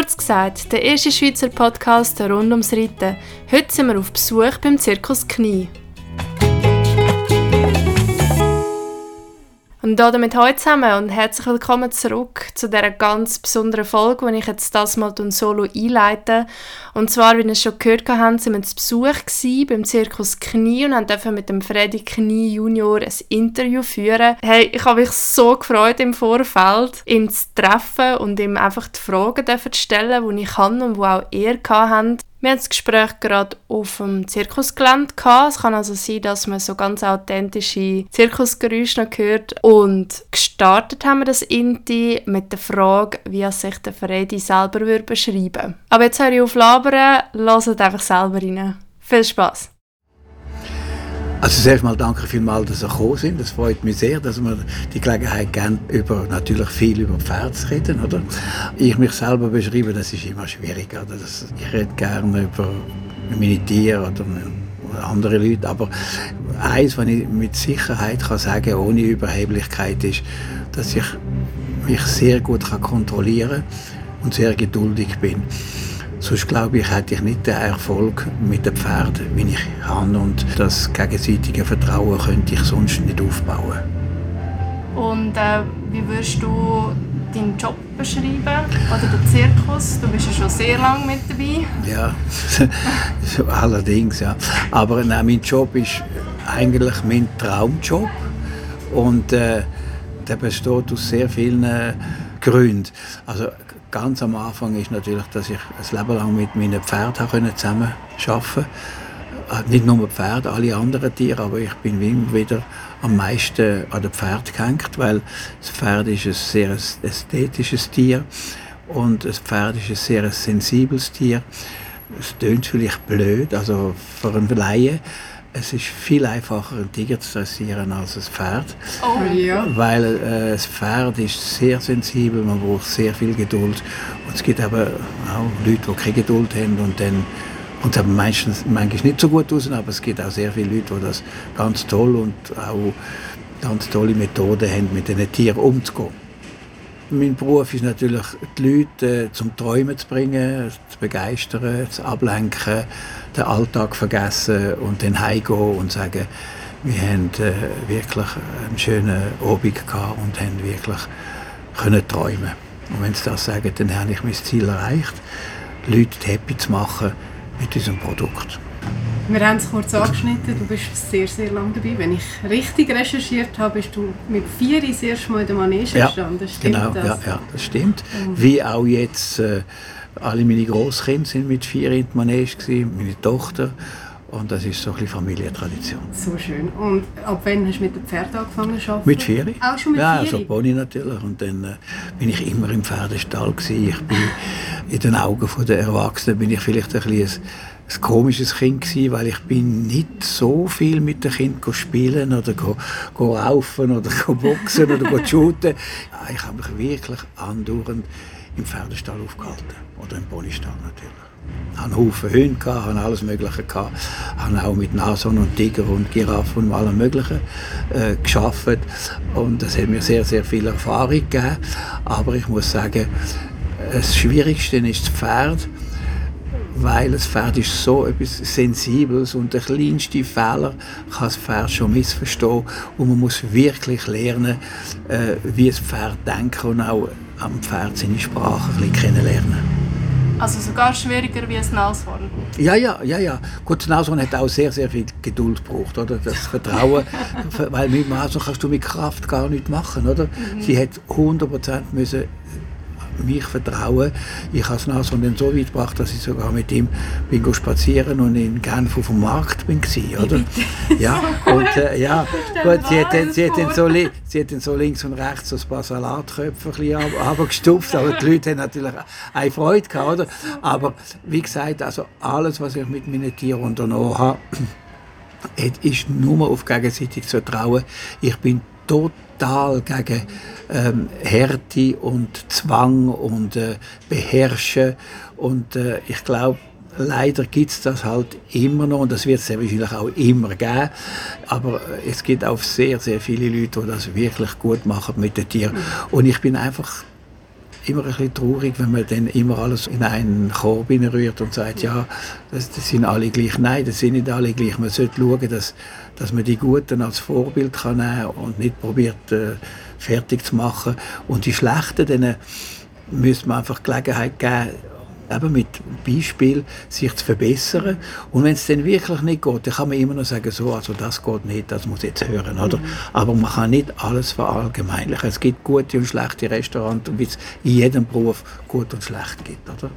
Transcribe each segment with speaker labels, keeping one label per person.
Speaker 1: Kurz gesagt, der erste Schweizer Podcast rund ums Reiten. Heute sind wir auf Besuch beim Zirkus Knie. Und damit heute zusammen und herzlich willkommen zurück zu dieser ganz besonderen Folge, die ich jetzt das mal solo einleite. Und zwar, wie ihr es schon gehört habt, sind wir zu Besuch beim Zirkus Knie und haben mit dem Freddy Knie Junior ein Interview führen. Hey, ich habe mich so gefreut im Vorfeld, ihn zu treffen und ihm einfach die Fragen zu stellen, die ich kann und die auch er hatte. Wir haben das Gespräch gerade auf dem Zirkusgelände gehabt. Es kann also sein, dass man so ganz authentische Zirkusgeräusche noch hört. Und gestartet haben wir das Inti mit der Frage, wie er sich der Freddy selber würde beschreiben Aber jetzt höre ich auf labern, lasst einfach selber rein. Viel Spaß!
Speaker 2: Also zuerst mal danke vielmals, dass Sie gekommen sind. Das freut mich sehr, dass wir die Gelegenheit geben, über, natürlich viel über Pferde zu reden. Oder? Ich mich selber beschreibe, das ist immer schwierig. Oder? Das, ich rede gerne über meine Tiere oder, andere Leute. Aber eins, was ich mit Sicherheit kann sagen ohne Überheblichkeit, ist, dass ich mich sehr gut kann kontrollieren und sehr geduldig bin. Sonst glaube ich, hätte ich nicht den Erfolg mit den Pferden, wie ich habe. Und das gegenseitige Vertrauen könnte ich sonst nicht aufbauen.
Speaker 1: Und äh, wie würdest du deinen Job beschreiben? Oder den Zirkus? Du bist ja schon sehr lange mit dabei.
Speaker 2: Ja, allerdings, ja. Aber nein, mein Job ist eigentlich mein Traumjob. Und äh, der besteht aus sehr vielen äh, Gründen. Also ganz am Anfang ist natürlich, dass ich ein Leben lang mit meinen Pferden zusammen arbeiten konnte. Äh, nicht nur mit Pferden, alle anderen Tiere, aber ich bin immer wieder am meisten an den Pferd gehängt, weil das Pferd ist ein sehr ästhetisches Tier und das Pferd ist ein sehr sensibles Tier. Es klingt vielleicht blöd, also für einen Laien, es ist viel einfacher, einen Tiger zu dressieren als ein Pferd.
Speaker 1: Oh, ja.
Speaker 2: Weil äh, das Pferd ist sehr sensibel, man braucht sehr viel Geduld. Und es gibt aber auch Leute, die keine Geduld haben und dann und es meistens manchmal nicht so gut aus, aber es gibt auch sehr viele Leute, die das ganz toll und auch ganz tolle Methoden haben, mit diesen Tieren umzugehen. Mein Beruf ist natürlich, die Leute äh, zum Träumen zu bringen, zu begeistern, zu ablenken, den Alltag vergessen und dann heimgehen und sagen, wir haben äh, wirklich einen schönen Abend gehabt und haben wirklich können träumen. Und wenn sie das sagen, dann habe ich mein Ziel erreicht, Leute happy zu machen mit diesem Produkt.
Speaker 3: Wir haben es kurz angeschnitten, du bist sehr, sehr lange dabei. Wenn ich richtig recherchiert habe, bist du mit vier das erste Mal in der Manege
Speaker 2: ja,
Speaker 3: gestanden.
Speaker 2: Stimmt genau, das? Ja, ja, das stimmt. Wie auch jetzt, äh, alle meine Großkinder sind mit vier in der Manege gewesen, meine Tochter. Und das ist so ein Familientradition.
Speaker 3: So schön. Und ab wann hast du mit dem Pferd angefangen zu arbeiten?
Speaker 2: Mit vier.
Speaker 3: Auch schon mit
Speaker 2: ja,
Speaker 3: vier?
Speaker 2: Ja, so Pony natürlich. Und dann äh, bin ich immer im Pferdestall gewesen. Ich bin in den Augen der Erwachsenen bin ich vielleicht ein bisschen ein komisches Kind gewesen, weil ich bin nicht so viel mit den Kindern spielen oder go, go laufen oder go boxen oder go shooten. Ich habe mich wirklich andauernd im Pferdestall aufgehalten oder im Ponystall natürlich. Ich hatte Haufen Hunde, alles Mögliche, gehabt, habe auch mit Nashorn und Tiger und Giraffen und allem Möglichen äh, geschafft und das hat mir sehr, sehr viel Erfahrung gegeben. Aber ich muss sagen, das Schwierigste ist das Pferd weil das Pferd ist so etwas Sensibles und der kleinste Fehler kann das Pferd schon missverstehen und man muss wirklich lernen, äh, wie das Pferd denkt und auch am Pferd seine Sprache ein bisschen kennenlernen.
Speaker 1: Also sogar schwieriger wie ein Nashorn?
Speaker 2: Ja, ja, ja, ja. Gut, das Nashorn hat auch sehr, sehr viel Geduld gebraucht, oder? Das Vertrauen, weil mit dem Nashorn kannst du mit Kraft gar nichts machen, oder? Mhm. Sie hat 100% müssen mich vertrauen. Ich habe es nachher dann so weit gebracht, dass ich sogar mit ihm bin spazieren und in Genf auf dem Markt bin gewesen, oder? Ja, und äh, ja, gut, sie hat, dann, sie, hat dann so, sie hat dann so links und rechts so ein paar Salatköpfe abgestupft, aber die Leute haben natürlich eine Freude gehabt, oder? Aber wie gesagt, also alles, was ich mit meinen Tieren unternommen habe, ist nur auf gegenseitig zu trauen. Ich bin total gegen ähm, Härte und Zwang und äh, Beherrschen. Und äh, ich glaube, leider gibt es das halt immer noch und das wird es sehr wahrscheinlich auch immer geben. Aber es gibt auch sehr, sehr viele Leute, die das wirklich gut machen mit den Tieren. Und ich bin einfach immer ein bisschen traurig, wenn man dann immer alles in einen Korb rührt und sagt, ja, das, das, sind alle gleich. Nein, das sind nicht alle gleich. Man sollte schauen, dass, dass man die Guten als Vorbild kann nehmen und nicht probiert, äh, fertig zu machen. Und die Schlechten, denen müsste man einfach Gelegenheit geben, eben mit Beispiel sich zu verbessern. Und wenn es dann wirklich nicht geht, dann kann man immer noch sagen, so, also das geht nicht, das muss jetzt hören, oder? Mhm. Aber man kann nicht alles verallgemeinlichen. Es gibt gute und schlechte Restaurants, wie es in jedem Beruf gut und schlecht gibt, oder?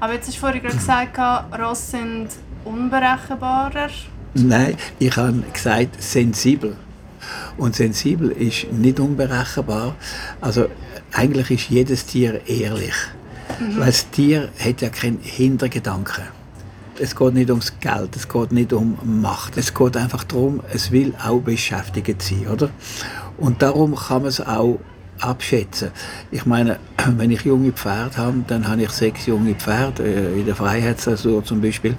Speaker 1: Aber jetzt hast du vorhin gerade gesagt, Ross sind unberechenbarer.
Speaker 2: Nein, ich habe gesagt, sensibel. Und sensibel ist nicht unberechenbar. Also eigentlich ist jedes Tier ehrlich. Mhm. Weil das Tier hat ja keinen Hintergedanken. Es geht nicht ums Geld, es geht nicht um Macht. Es geht einfach darum, es will auch beschäftigt sein, oder? Und darum kann man es auch abschätzen. Ich meine, wenn ich junge Pferde habe, dann habe ich sechs junge Pferde äh, in der Freiheitssaison zum Beispiel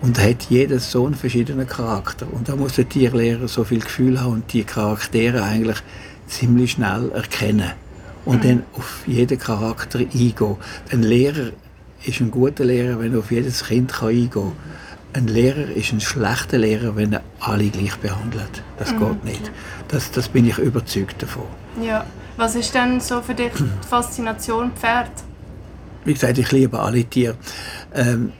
Speaker 2: und da hat jedes so einen verschiedenen Charakter und da muss der Tierlehrer so viel Gefühl haben und die Charaktere eigentlich ziemlich schnell erkennen und dann auf jeden Charakter eingehen. Ein Lehrer ist ein guter Lehrer, wenn er auf jedes Kind eingehen kann. Ein Lehrer ist ein schlechter Lehrer, wenn er alle gleich behandelt. Das mhm. geht nicht. Das, das bin ich überzeugt davon.
Speaker 1: Ja. Was ist denn so für dich die Faszination Pferd?
Speaker 2: Wie gesagt, ich liebe alle Tiere. Ähm,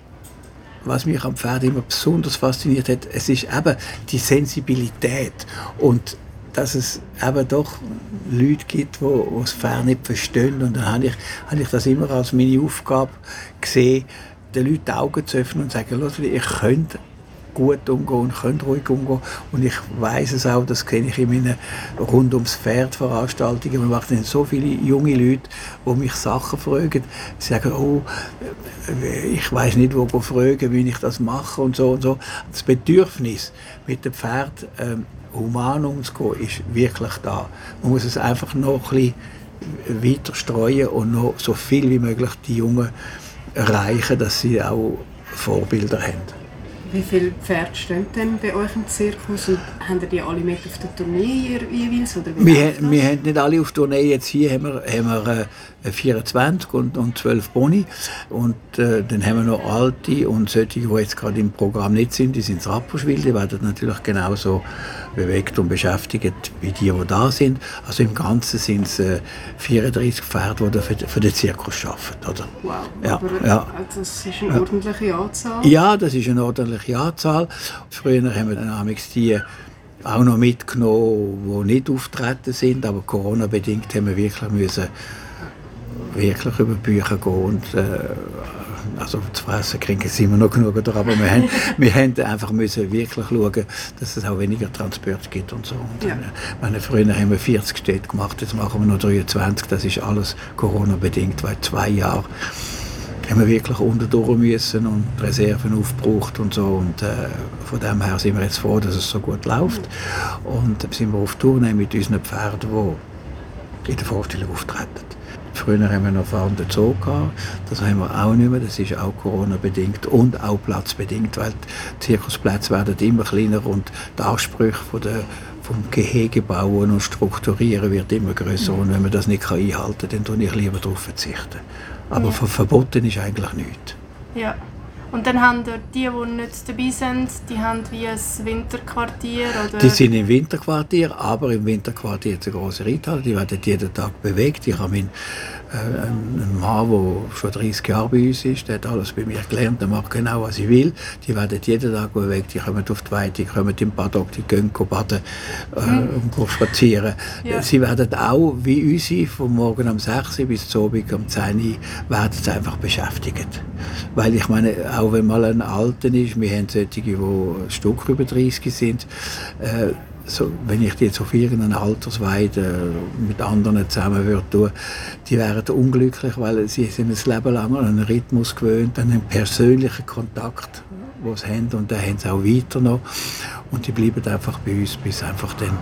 Speaker 2: was mich am Pferd immer besonders fasziniert hat, es ist eben die Sensibilität und dass es eben doch Leute gibt, die, das Pferd nicht verstehen. Und dann habe ich, habe ich das immer als meine Aufgabe gesehen, den Leuten die Augen zu öffnen und zu sagen, ihr könnt gut umgehen und könnt ruhig umgehen. Und ich weiß es auch, das kenne ich in meinen rund ums Pferd Veranstaltungen. Man macht so viele junge Leute, die mich Sachen fragen. Sie sagen, oh, ich weiß nicht, wo fragen, wie ich das mache und so und so. Das Bedürfnis mit dem Pferd ähm, human umzugehen, ist wirklich da. Man muss es einfach noch ein bisschen weiter streuen und noch so viel wie möglich die Jungen erreichen, dass sie auch Vorbilder haben.
Speaker 3: Wie viele Pferde stehen denn bei euch im Zirkus und haben ihr die alle mit auf der Tournee jeweils? Oder
Speaker 2: wir, wir haben nicht alle auf Tournee. Jetzt hier haben wir, haben wir äh, 24 und, und 12 Boni. Und äh, dann haben wir noch alte und solche, die jetzt gerade im Programm nicht sind, die sind Rapperswil. Die werden natürlich genauso bewegt und beschäftigt wie die, die da sind. Also im Ganzen sind es äh, 34 Pferde, die für, für den Zirkus arbeiten. Oder?
Speaker 3: Wow, ja, aber ja. das ist eine ordentliche Anzahl?
Speaker 2: Ja, das ist eine ordentliche Anzahl. Früher haben wir dann die auch noch mitgenommen, die nicht auftreten sind, aber Corona-bedingt haben wir wirklich müssen wirklich über Bücher gehen und äh, also zu fressen kriegen sie immer noch genug, oder? aber wir haben, wir haben einfach müssen wirklich schauen, dass es auch weniger Transport gibt und so. Und ja. meine, früher haben wir 40 Städte gemacht, jetzt machen wir noch 23, das ist alles Corona-bedingt, weil zwei Jahre haben wir wirklich unterdurch müssen und Reserven aufgebraucht und so und äh, von dem her sind wir jetzt froh, dass es so gut läuft und dann sind wir auf Tournee mit unseren Pferden, die in der Vorstellung auftreten. Früher haben wir noch fahrenden Zoo gehabt. Das haben wir auch nicht mehr. Das ist auch Corona-bedingt und auch platzbedingt, weil die Zirkusplätze werden immer kleiner und die Ansprüche von der vom Gehege bauen und strukturieren wird immer größer und wenn man das nicht einhalten kann, dann tue ich lieber darauf verzichten. Aber ja. verboten ist eigentlich nichts.
Speaker 1: Ja. Und dann haben die, die nicht dabei sind, die haben wie ein Winterquartier? Oder?
Speaker 2: Die sind im Winterquartier, aber im Winterquartier eine große Reithalle, die werden jeden Tag bewegt. Ich habe meinen ein Mann, der schon 30 Jahre bei uns ist, der hat alles bei mir gelernt, der macht genau, was ich will. Die werden jeden Tag bewegt, die kommen auf die Weide, die kommen im Paddock, die gehen baden äh, mhm. und spazieren. Ja. Sie werden auch, wie unsere, von morgen um 6 Uhr bis zum Abend um 10 Uhr, werden sie einfach beschäftigt. Weil ich meine, auch wenn mal ein Alter ist, wir haben solche, die Stück über 30 sind, äh, so, wenn ich die jetzt auf irgendeine Altersweide mit anderen zusammen würde tun, die wären unglücklich, weil sie sind ein Leben lang an einen Rhythmus gewöhnt, an einen persönlichen Kontakt, den sie haben und den haben sie auch weiter noch. Und die bleiben einfach bei uns, bis einfach dann,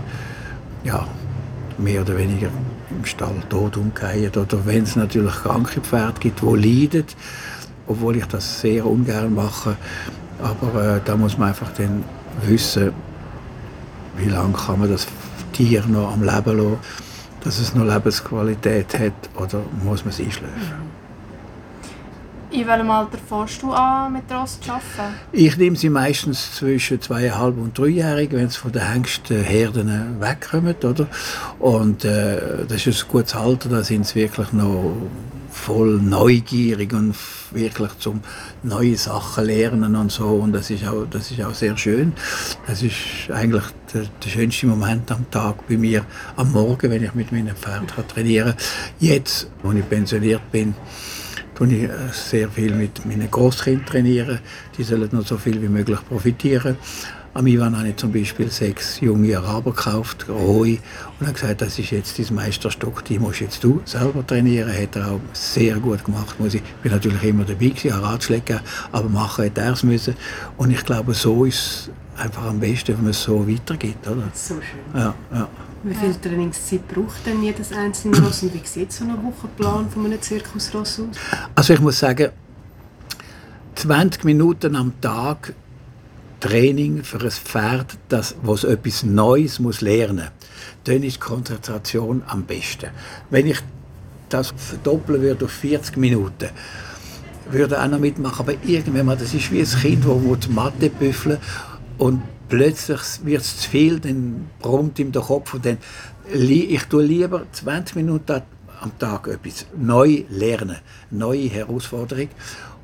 Speaker 2: ja, mehr oder weniger im Stall tot umgehen. Oder wenn es natürlich kranke Pferde gibt, die leiden, obwohl ich das sehr ungern mache, aber äh, da muss man einfach dann wissen, wie lange kann man das Tier noch am Leben lassen. dass es noch Lebensqualität hat oder muss man es einschläfen?
Speaker 1: In welchem Alter fährst du an, mit Ross zu arbeiten?
Speaker 2: Ich nehme sie meistens zwischen zweieinhalb und dreijährig, wenn sie von den Hengstherden wegkommen. Oder? Und äh, das ist ein gutes Alter, da sind sie wirklich noch voll neugierig und wirklich zum neue Sachen lernen und so. Und das ist auch das ist auch sehr schön. Das ist eigentlich der, der schönste Moment am Tag bei mir am Morgen wenn ich mit meinem Pferd trainieren jetzt wo ich pensioniert bin tue ich äh, sehr viel mit meinen Großkindern trainieren. Die sollen noch so viel wie möglich profitieren am Ivan habe ich zum Beispiel sechs junge Araber gekauft, rohe, und habe gesagt, das ist jetzt dein Meisterstück, die musst jetzt du selber trainieren. Hat er auch sehr gut gemacht. Muss ich bin natürlich immer dabei gewesen, habe Ratschläge aber machen hätte er es müssen. Und ich glaube, so ist es einfach am besten, wenn man es so weitergibt. Oder?
Speaker 3: So schön.
Speaker 2: Ja, ja.
Speaker 3: Wie viel Trainingszeit braucht denn jedes einzelne Ross und wie sieht so ein Wochenplan von einem Zirkusross aus?
Speaker 2: Also ich muss sagen, 20 Minuten am Tag Training für ein Pferd, das was etwas Neues muss lernen, dann ist die Konzentration am besten. Wenn ich das verdoppeln würde auf 40 Minuten, würde noch mitmachen, aber irgendwann mal, das ist wie ein Kind, das die Mathe büffeln und plötzlich wird es zu viel, dann brummt ihm der Kopf und dann ich tue lieber 20 Minuten am Tag etwas neu lernen, neue Herausforderung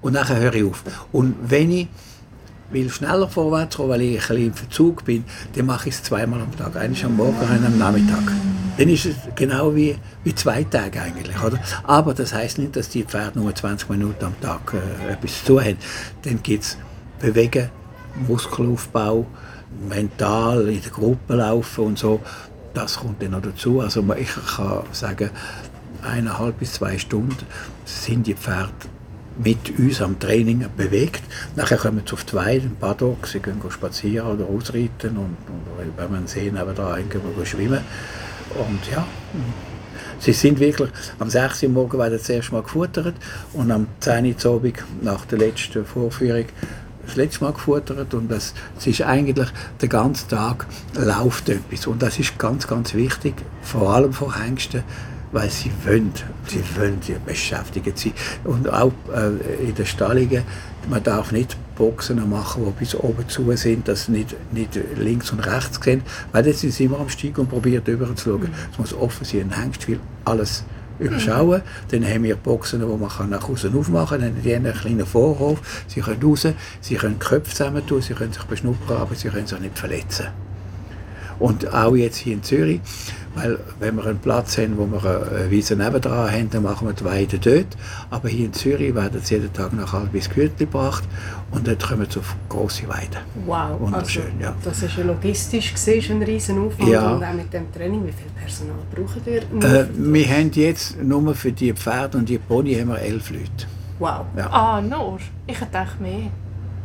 Speaker 2: und dann höre ich auf. Und wenn ich will schneller vorwärts kommen, weil ich ein bisschen im Verzug bin, dann mache ich es zweimal am Tag. Eines am Morgen, eines am Nachmittag. Dann ist es genau wie, wie zwei Tage eigentlich. Oder? Aber das heißt nicht, dass die Pferde nur 20 Minuten am Tag äh, etwas zu haben. Dann gibt es Bewegen, Muskelaufbau, mental in der Gruppe laufen und so. Das kommt dann noch dazu. Also ich kann sagen, eineinhalb bis zwei Stunden sind die Pferde mit uns am Training bewegt. Nachher kommen sie auf die Weide, im Paddock, sie gehen spazieren oder ausreiten und, und wenn man sehen, nebenan gehen wir schwimmen. Und ja, sie sind wirklich, am 6. Uhr morgen werden sie das erste Mal gefuttert und am 10. Uhr Abend, nach der letzten Vorführung, das letzte Mal gefuttert und das, das ist eigentlich den ganzen Tag läuft etwas und das ist ganz, ganz wichtig, vor allem für Hengsten, weil sie wollen, sie wollen sie beschäftigt sein. Und auch äh, in den Stallungen, man darf nicht Boxen machen, die bis oben zu sind, dass sie nicht, nicht links und rechts sehen, weil dann sind sie immer am Stieg und probieren drüber zu schauen. Es muss offen sein, ein Hengst will alles überschauen. Mhm. Dann haben wir Boxen, wo man nach außen aufmachen kann. Dann haben einen kleinen Vorhof. Sie können raus, sie können die Köpfe zusammentun, sie können sich beschnuppern, aber sie können sich nicht verletzen. Und auch jetzt hier in Zürich, weil wenn wir einen Platz haben, wo wir eine Wiese nebendran haben, dann machen wir die Weide dort. Aber hier in Zürich werden sie jeden Tag nach halbes Gütli gebracht und dann kommen sie auf grosse Weiden.
Speaker 3: Wow,
Speaker 2: Wunderschön,
Speaker 3: also,
Speaker 2: ja.
Speaker 3: das ist ja logistisch gesehen ein riesen Aufwand
Speaker 2: Ja.
Speaker 3: und auch mit dem Training, wie viel Personal braucht ihr? nur
Speaker 2: Äh, wir haben jetzt nur für die Pferde und die Pony haben wir elf Leute.
Speaker 3: Wow.
Speaker 2: Ja.
Speaker 1: Ah, nur? Ich hätte mehr.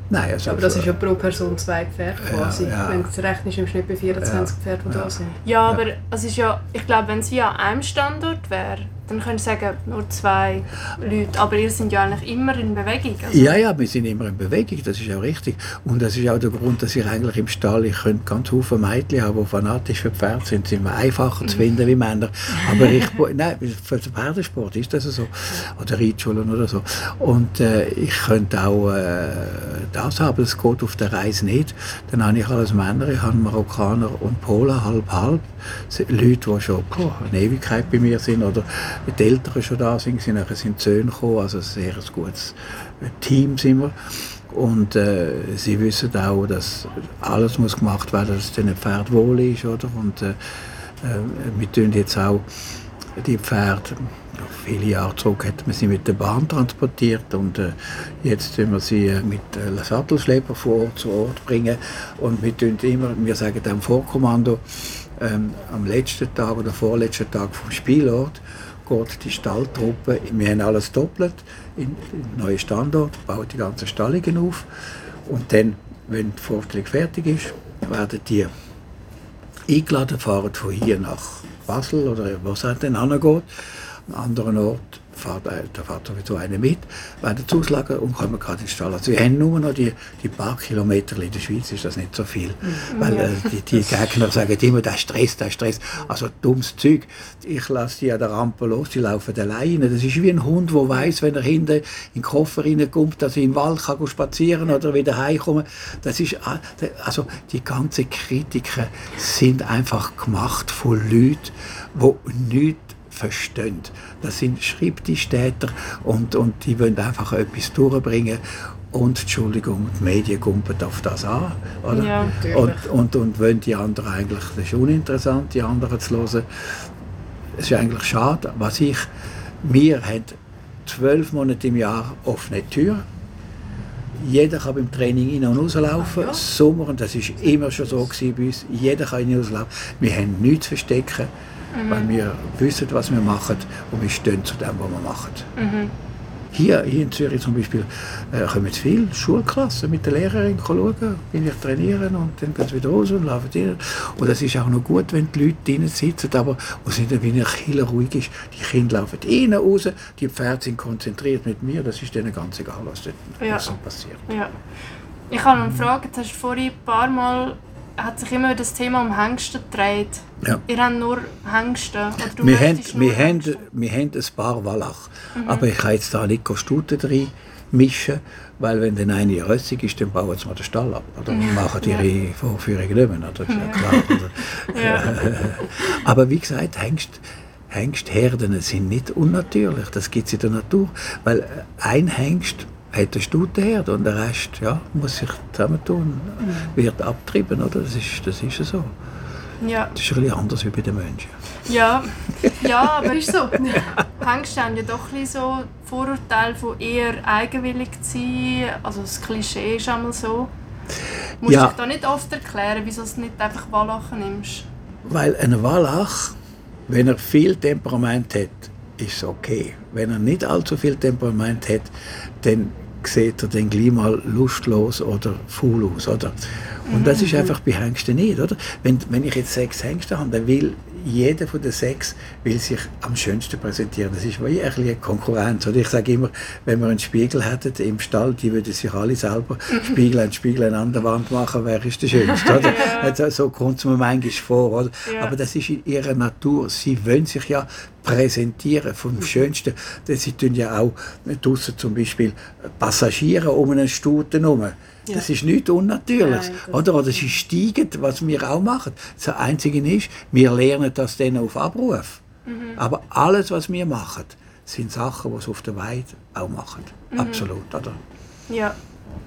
Speaker 2: Nein, also
Speaker 3: Aber das ist ja pro Person zwei Pferde quasi.
Speaker 2: ja.
Speaker 3: Wenn du rechnest, im Schnitt bei 24 Pferde, die
Speaker 2: Ja.
Speaker 3: da sind.
Speaker 1: Ja, aber es ist ja, ich glaube, wenn es wie an einem Standort wäre, dann könntest du sagen, nur zwei Leute. Aber ihr seid ja eigentlich immer in Bewegung. Also,
Speaker 2: Ja, ja, wir sind immer in Bewegung, das ist auch richtig. Und das ist auch der Grund, dass ich eigentlich im Stall, ich könnte ganz viele Mädchen haben, die fanatisch für Pferde sind, sind wir einfacher zu finden wie Männer. Aber ich, nein, für den Pferdesport ist das so. Oder Reitschulen oder so. Und äh, ich könnte auch äh, das haben, es geht auf der Reise nicht. Dann habe ich alles Männer, ich habe Marokkaner und Polen, halb, halb. Se- Leute, die schon boah, eine Ewigkeit bei mir sind oder die Eltern schon da sind, sind nachher sind die Söhne gekommen, also ein sehr gutes Team sind wir. Und äh, sie wissen auch, dass alles muss gemacht werden, dass es den Pferd wohl ist. Oder? Und äh, äh, wir tun jetzt auch die Pferde, viele Jahre zurück hat man sie mit der Bahn transportiert und äh, jetzt tun wir sie äh, mit äh, Sattelschlepper von Ort zu Ort bringen. Und wir tun immer, wir sagen dem Vorkommando, ähm, am letzten Tag oder vorletzten Tag vom Spielort geht die Stalltruppe, wir haben alles doppelt, in, in neuen Standort, bauen die ganzen Stallungen auf. Und dann, wenn die Vorstellung fertig ist, werden die eingeladen, fahren von hier nach Basel oder was auch dann angeht, an anderen Ort äh, da fährt sowieso einer mit, bei der Zuslage und kommen gerade in den Stall. Also wir haben nur noch die, die paar Kilometer in der Schweiz, ist das nicht so viel. Mhm. Weil äh, die, die Gegner sagen immer, der Stress, der Stress. Also dummes Zeug. Ich lasse die an der Rampe los, die laufen alleine. Das ist wie ein Hund, der weiß, wenn er hinten in den Koffer reinkommt, dass er im Wald kann spazieren oder wieder heimkommen. Das ist, äh, also die ganzen Kritiker sind einfach gemacht von Leuten, die nichts verstehen. Das sind Schreibtischtäter und, und die wollen einfach etwas durchbringen. Und, Entschuldigung, die Medien kumpen auf das an. Oder? Ja, und, und, und wollen die anderen eigentlich, das ist uninteressant, die anderen zu hören. Es ist eigentlich schade. Was ich, wir haben zwölf Monate im Jahr offene Türen. Jeder kann beim Training rein und rauslaufen. Ah, ja. Sommer, und das war immer schon so bei uns, jeder kann rein und rauslaufen. Wir haben nichts zu verstecken mhm. weil wir wissen, was wir machen und wir stehen zu dem, was wir machen. Mhm. Hier, hier in Zürich zum Beispiel äh, kommen viele Schulklassen mit der Lehrerin schauen, bin ich trainieren und dann gehen sie wieder raus und laufen rein. Und es ist auch noch gut, wenn die Leute drinnen sitzen, aber wo es nicht wie eine Kille ruhig ist. Die Kinder laufen innen raus, die Pferde sind konzentriert mit mir, das ist denen ganz egal, was dort ja. passiert.
Speaker 1: Ja. Ich habe eine Frage, jetzt hast du vorhin ein paar Mal hat sich immer das Thema um Hengste gedreht. Ja. Ihr habt nur Hengste?
Speaker 2: Oder wir, haben, wir, haben, wir haben ein paar Wallach. Mhm. Aber ich kann jetzt da nicht Stuten drin mischen, weil wenn dann eine rössig ist, dann bauen sie mal den Stall ab. Oder mhm. machen ihre ja. Vorführung nicht mehr. Ist ja klar. ja. Aber wie gesagt, Hengst, Hengstherden sind nicht unnatürlich. Das gibt es in der Natur. Weil ein Hengst hat eine Stutenherde und der Rest ja, muss sich zusammentun, wird abtrieben, oder? Das ist, das ist so. Ja. Das ist ein bisschen anders wie bei den Menschen.
Speaker 1: Ja, ja aber ist so. Hengste haben ja doch ein so Vorurteil von eher eigenwillig zu sein. Also das Klischee ist einmal so. Musst ja. du dich da nicht oft erklären, wieso du nicht einfach Wallach nimmst?
Speaker 2: Weil ein Wallach, wenn er viel Temperament hat, ist es okay. Wenn er nicht allzu viel Temperament hat, dann sieht er dann gleich mal lustlos oder faul aus, oder? Und das ist mhm. einfach bei Hengsten nicht, oder? Wenn, wenn ich jetzt sechs Hengste habe, dann will jeder von den sechs will sich am schönsten präsentieren. Das ist wie ein eine Konkurrenz. Oder ich sage immer, wenn wir einen Spiegel hätten im Stall, die würden sich alle selber Spiegel an Spiegel an der Wand machen, wer ist der Schönste. Oder? ja. Also, so kommt es mir manchmal vor. Oder? Ja. Aber das ist in ihrer Natur. Sie wollen sich ja präsentieren vom mhm. Schönsten. Sie tun ja auch draußen zum Beispiel Passagiere um einen Stuten herum. Ja. Das ist nicht unnatürlich. Nein, oder? oder sie steigen, was wir auch machen. Das Einzige ist, wir lernen das dann auf Abruf. Mhm. Aber alles, was wir machen, sind Sachen, die sie auf der Weide auch machen. Mhm. Absolut, oder?
Speaker 1: Ja.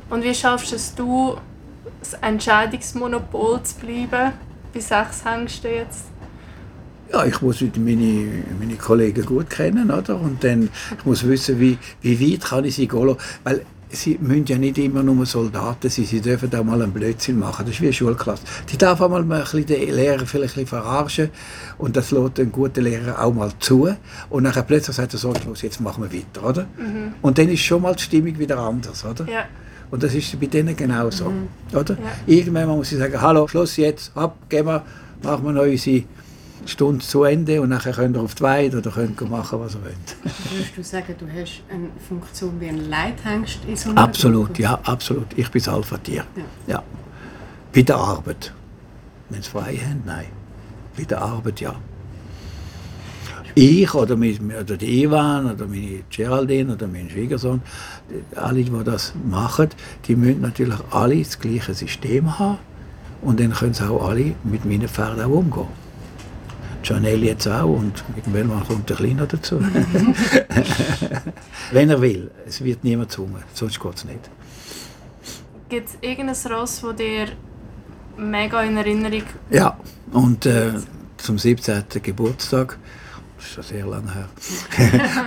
Speaker 1: Und wie schaffst es du, das Entscheidungsmonopol zu bleiben? Bei sechs hängst du jetzt?
Speaker 2: Ja, ich muss meine, meine Kollegen gut kennen, oder? Und dann ich muss wissen, wie, wie weit kann ich sie gehen Weil sie müssen ja nicht immer nur Soldaten sein, sie dürfen auch mal einen Blödsinn machen. Das ist wie eine Schulklasse. Die darf auch mal ein bisschen den Lehrer vielleicht ein bisschen verarschen und das lässt ein guter Lehrer auch mal zu. Und dann plötzlich sagt er so, jetzt machen wir weiter, oder? Mhm. Und dann ist schon mal die Stimmung wieder anders, oder? Ja. Und das ist bei denen genauso, mhm. oder? Ja. Irgendwann muss ich sagen, hallo, Schluss jetzt, ab, gehen wir, machen wir noch unsere Stunde zu Ende und dann könnt ihr auf die Weide oder könnt machen, was ihr wollt.
Speaker 3: Würdest du sagen, du hast eine Funktion wie ein Leithengst in so
Speaker 2: einer Absolut, Gruppe? ja, absolut. Ich bin das Alpha-Tier. Ja. ja. Bei der Arbeit. Wenn sie frei haben, nein. Bei der Arbeit, ja. Ich oder, mit, oder die Ivan oder meine Geraldine oder mein Schwiegersohn, alle, die das machen, die müssen natürlich alle das gleiche System haben und dann können sie auch alle mit meinen Pferden auch umgehen. Janelle jetzt auch und irgendwann kommt der Kleine dazu. Wenn er will. Es wird niemand gezwungen, sonst geht es nicht.
Speaker 1: Gibt es irgendein Ross, das dir mega in Erinnerung
Speaker 2: Ja, und äh, zum 17. Geburtstag das ist schon sehr lange her,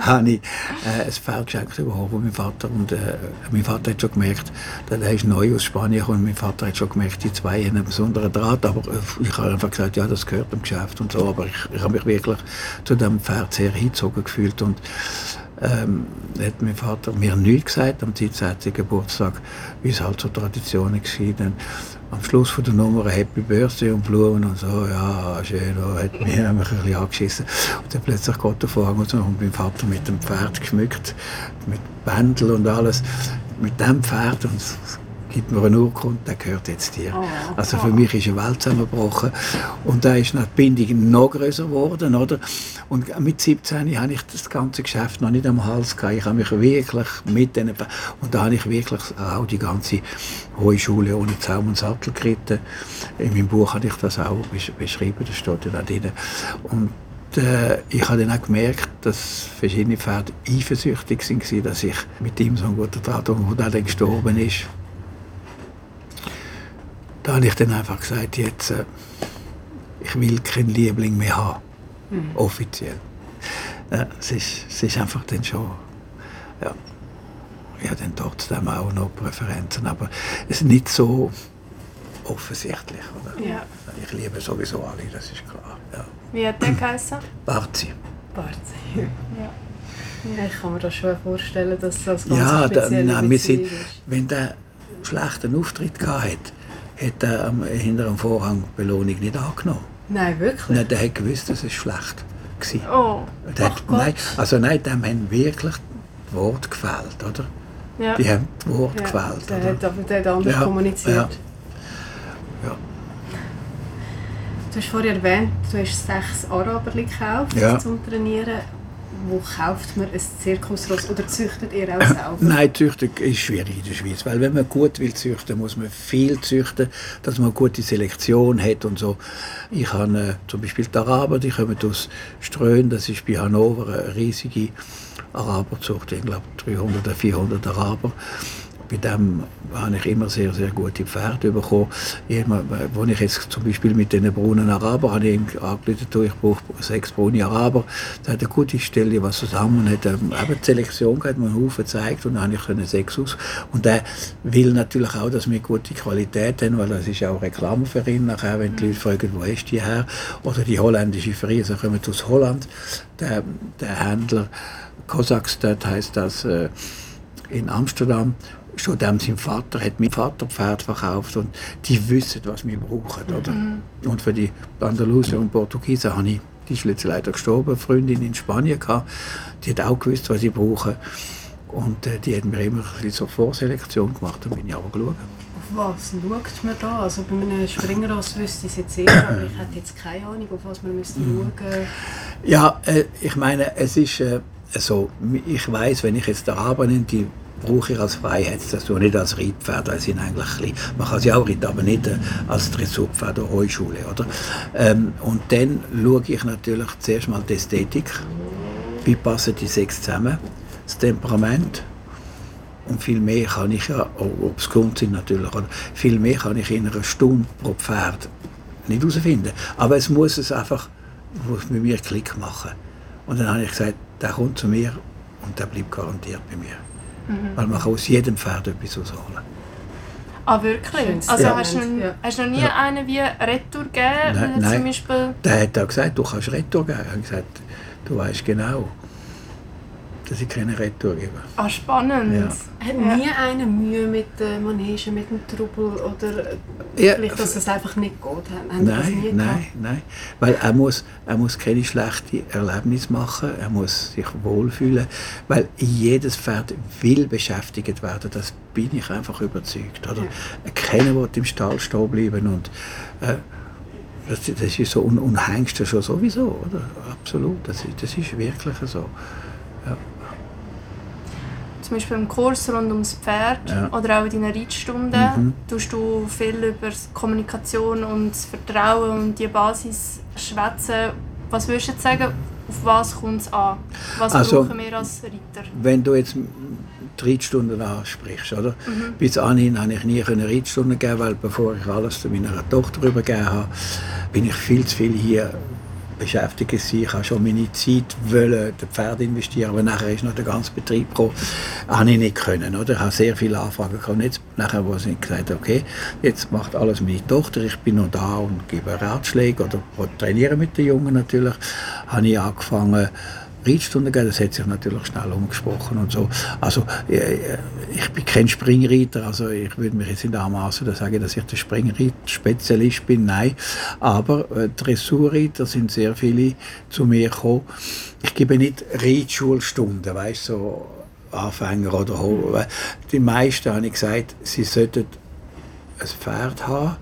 Speaker 2: habe ich äh, ein Pferd geschenkt bekommen von meinem Vater. Und äh, mein Vater hat schon gemerkt, der ist neu aus Spanien und mein Vater hat schon gemerkt, die zwei haben einen besonderen Draht. Aber ich habe einfach gesagt, ja, das gehört dem Geschäft und so. Aber ich, ich habe mich wirklich zu dem Pferd sehr hingezogen gefühlt. Und ähm, hat mein Vater mir nichts gesagt am 17. Geburtstag, wie es halt so Traditionen war. Am Schluss von der Nummer Happy Birthday und Blumen und so, ja, schön, oh, hat mich ein bisschen angeschissen. Und dann plötzlich geht der Vorhang und, so, mein Vater mit dem Pferd geschmückt, mit Bändel und alles, mit dem Pferd und gibt mir eine Urkunde, der gehört jetzt dir. Oh, also für mich ist eine Welt zusammengebrochen. Und da ist die Bindung noch größer geworden, oder? Und mit 17 habe ich das ganze Geschäft noch nicht am Hals gehabt. Ich habe mich wirklich mit denen, und da habe ich wirklich auch die ganze hohe Schule ohne Zaum und Sattel geritten. In meinem Buch habe ich das auch beschrieben, das steht ja da drin. Und äh, ich habe dann auch gemerkt, dass verschiedene Pferde eifersüchtig waren, dass ich mit ihm so einen guten Draht wo der dann gestorben ist da habe ich dann einfach gesagt, jetzt, äh, ich will keinen Liebling mehr haben, mhm. offiziell. Ja, es, ist, es ist einfach dann schon, ja, ich habe dann trotzdem auch noch Präferenzen, aber es ist nicht so offensichtlich. Oder? Ja. Ich liebe sowieso alle, das ist klar. Ja.
Speaker 1: Wie hat der geheißen?
Speaker 2: Barzi.
Speaker 3: Barzi. Ja. Ich kann mir das schon vorstellen, dass das
Speaker 2: ganz ja, da, nein, wir sind, wenn der schlechten Auftritt hatte, hat er am, hinter dem Vorhang die Belohnung nicht angenommen.
Speaker 3: Nein, wirklich?
Speaker 2: Nein, der hat gewusst, dass es schlecht
Speaker 1: war. Oh,
Speaker 2: der hat, nein, also nein, dem haben wirklich die Worte gefällt, oder? Ja. Die haben die Worte ja, gefällt.
Speaker 3: Der oder? hat aber der hat anders ja, kommuniziert. Ja.
Speaker 2: ja.
Speaker 3: Du hast vorhin erwähnt, du hast sechs Araber gekauft ja. zum Trainieren wo kauft man ein Zirkusross oder züchtet ihr auch selber?
Speaker 2: Nein, züchten ist schwierig in der Schweiz, weil wenn man gut will züchten, muss man viel züchten, dass man eine gute Selektion hat und so. Ich habe äh, zum Beispiel die Araber, die kommen aus Ströen, das ist bei Hannover eine riesige Araberzucht, ich glaube 300 oder 400 Araber bei dem habe ich immer sehr, sehr gute Pferde bekommen. Als ich jetzt zum Beispiel mit den braunen Araber habe ich ihm angerufen, ich brauche sechs braune Araber. Da hat er gute Stelle was zusammen und hat ähm, eben die Selektion gehabt, mir einen Haufen gezeigt und dann habe ich sechs aus. Und der will natürlich auch, dass wir gute Qualität haben, weil das ist auch Reklame für ihn nachher, wenn die Leute fragen, wo ist die her? Oder die holländische Friese kommen aus Holland. Der, der Händler Kosaksted heißt das äh, in Amsterdam schon dem sein Vater hat mein Vater Pferd verkauft und die wissen, was wir brauchen. Oder? Mhm. Und für die Andalusier und Portugiesen habe ich, die ist jetzt leider gestorben, eine Freundin in Spanien gehabt, die hat auch gewusst, was sie brauchen. Und äh, die hat mir immer so Vorselektion gemacht, da bin ich aber geschaut.
Speaker 3: Auf was schaut man da? Also bei einem Springerross wüsste ich es jetzt eher, aber ich hätte jetzt keine Ahnung, auf was man müsste mhm. schauen
Speaker 2: Ja, äh, ich meine, es ist äh, so, ich weiß, wenn ich jetzt der Arbeit nehme, die brauche ich als Freiheitstattoo, nicht als Reitpferd, weil sind eigentlich klein. Man kann sie auch reiten, aber nicht äh, als Dressurpferd oder Heuschule, oder? Ähm, und dann schaue ich natürlich zuerst mal die Ästhetik, wie passen die sechs zusammen, das Temperament, und viel mehr kann ich ja, ob es Grund sind natürlich, oder viel mehr kann ich in einer Stunde pro Pferd nicht herausfinden. Aber es muss es einfach, muss mit mir Klick machen. Und dann habe ich gesagt, der kommt zu mir und der bleibt garantiert bei mir. Mhm. Weil man kann aus jedem Pferd etwas rausholen.
Speaker 1: Ah, wirklich? Also ja. hast, du, ja. hast du noch nie ja. einen wie Retour gegeben?
Speaker 2: Nein, nein. Zum Beispiel der hat auch gesagt, du kannst Retour geben. Ich habe gesagt, du weißt genau dass ich keine Retour gebe.
Speaker 1: Ah, spannend. Ja.
Speaker 3: Hat nie einer Mühe mit der Manege, mit dem Trubel oder ja. vielleicht, dass es einfach nicht geht?
Speaker 2: Haben nein, nein, nein. Weil er muss, er muss keine schlechten Erlebnisse machen, er muss sich wohlfühlen, weil jedes Pferd will beschäftigt werden, das bin ich einfach überzeugt. Oder? Ja. Keiner wird im Stall stehen bleiben und äh, das, das ist so, und, und schon sowieso, oder? Absolut, das, das ist wirklich so. Ja
Speaker 1: zum Beispiel im Kurs rund ums Pferd ja. oder auch in deinen Reitstunden, mhm. tust du viel über Kommunikation und das Vertrauen und die Basis schwätzen. Was würdest du jetzt sagen, auf was kommt es an? Was also, brauchen wir als Reiter?
Speaker 2: Wenn du jetzt die Reitstunden ansprichst, oder? Mhm. Bis anhin habe ich nie eine Reitstunde geben, weil bevor ich alles meiner Tochter übergeben habe, bin ich viel zu viel hier beschäftigen sich. Ich habe schon meine Zeit wollen, den Pferd investieren, aber nachher ist noch der ganze Betrieb gekommen. Habe ich nicht können, oder? Ich habe sehr viele Anfragen gehabt. Jetzt, nachher, wo ich gesagt okay, jetzt macht alles meine Tochter, ich bin noch da und gebe Ratschläge oder trainiere mit den Jungen natürlich, habe ich angefangen, Reitstunde gegeben, das hat sich natürlich schnell umgesprochen und so. Also äh, ich bin kein Springreiter, also ich würde mich jetzt in der Maße sagen, dass ich der Springreiter-Spezialist bin, nein. Aber äh, Dressurreiter sind sehr viele zu mir gekommen. Ich gebe nicht Reitschulstunden, weißt so Anfänger oder die meisten habe ich gesagt, sie sollten ein Pferd haben,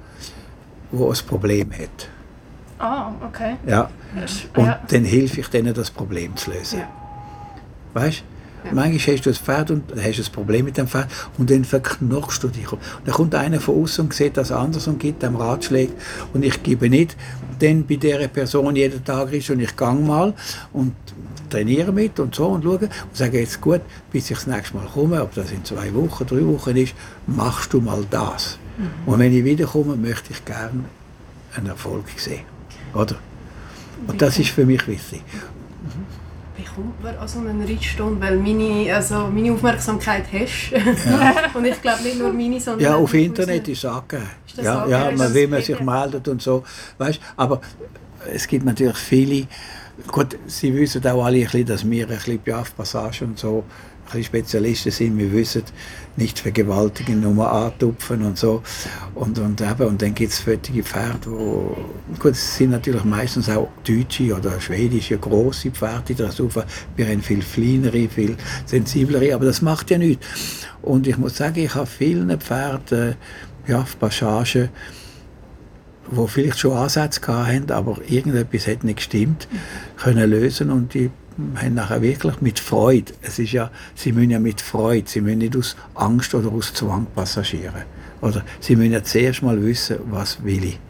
Speaker 2: das ein Problem hat.
Speaker 1: Ah, okay.
Speaker 2: Ja. Und ja. dann helfe ich denen, das Problem zu lösen. Ja. Weißt ja. Manchmal hast du ein Pferd und hast du ein Problem mit dem Pferd und dann verknochst du dich. Und dann kommt einer von außen und sieht das anders und gibt dem Ratschläge. Und ich gebe nicht dann bei dieser Person jeden Tag ist und ich gehe mal und trainiere mit und so und schaue und sage jetzt gut, bis ich das nächste Mal komme, ob das in zwei Wochen, drei Wochen ist, machst du mal das. Mhm. Und wenn ich wiederkomme, möchte ich gerne einen Erfolg sehen. Oder? Und das ist für mich wichtig.
Speaker 3: Wie kommt man an so eine Reitstunde? Weil meine, also meine Aufmerksamkeit hast. Ja. und ich glaube nicht nur meine, sondern
Speaker 2: Ja, auf Internet ist es angegeben. Ja, ja, man, wie man sich meldet und so. Weißt, aber es gibt natürlich viele, gut, Sie wissen auch alle, ein bisschen, dass wir ein bisschen Piaf-Passage und so ein Spezialisten sind, wir wissen, nicht vergewaltigen, nur antupfen und so. Und, und, eben, und dann gibt es fertige Pferde, wo, gut, es sind natürlich meistens auch deutsche oder schwedische große Pferde drauf. Wir haben viel kleinere, viel sensiblere, aber das macht ja nichts. Und ich muss sagen, ich habe vielen Pferden, ja, Passagen, wo vielleicht schon Ansätze hatten, aber irgendetwas hat nicht gestimmt, können lösen und die haben nachher wirklich mit Freude, es ist ja, sie müssen ja mit Freude, sie müssen nicht aus Angst oder aus Zwang passagieren. Oder sie müssen ja zuerst mal wissen, was will ich.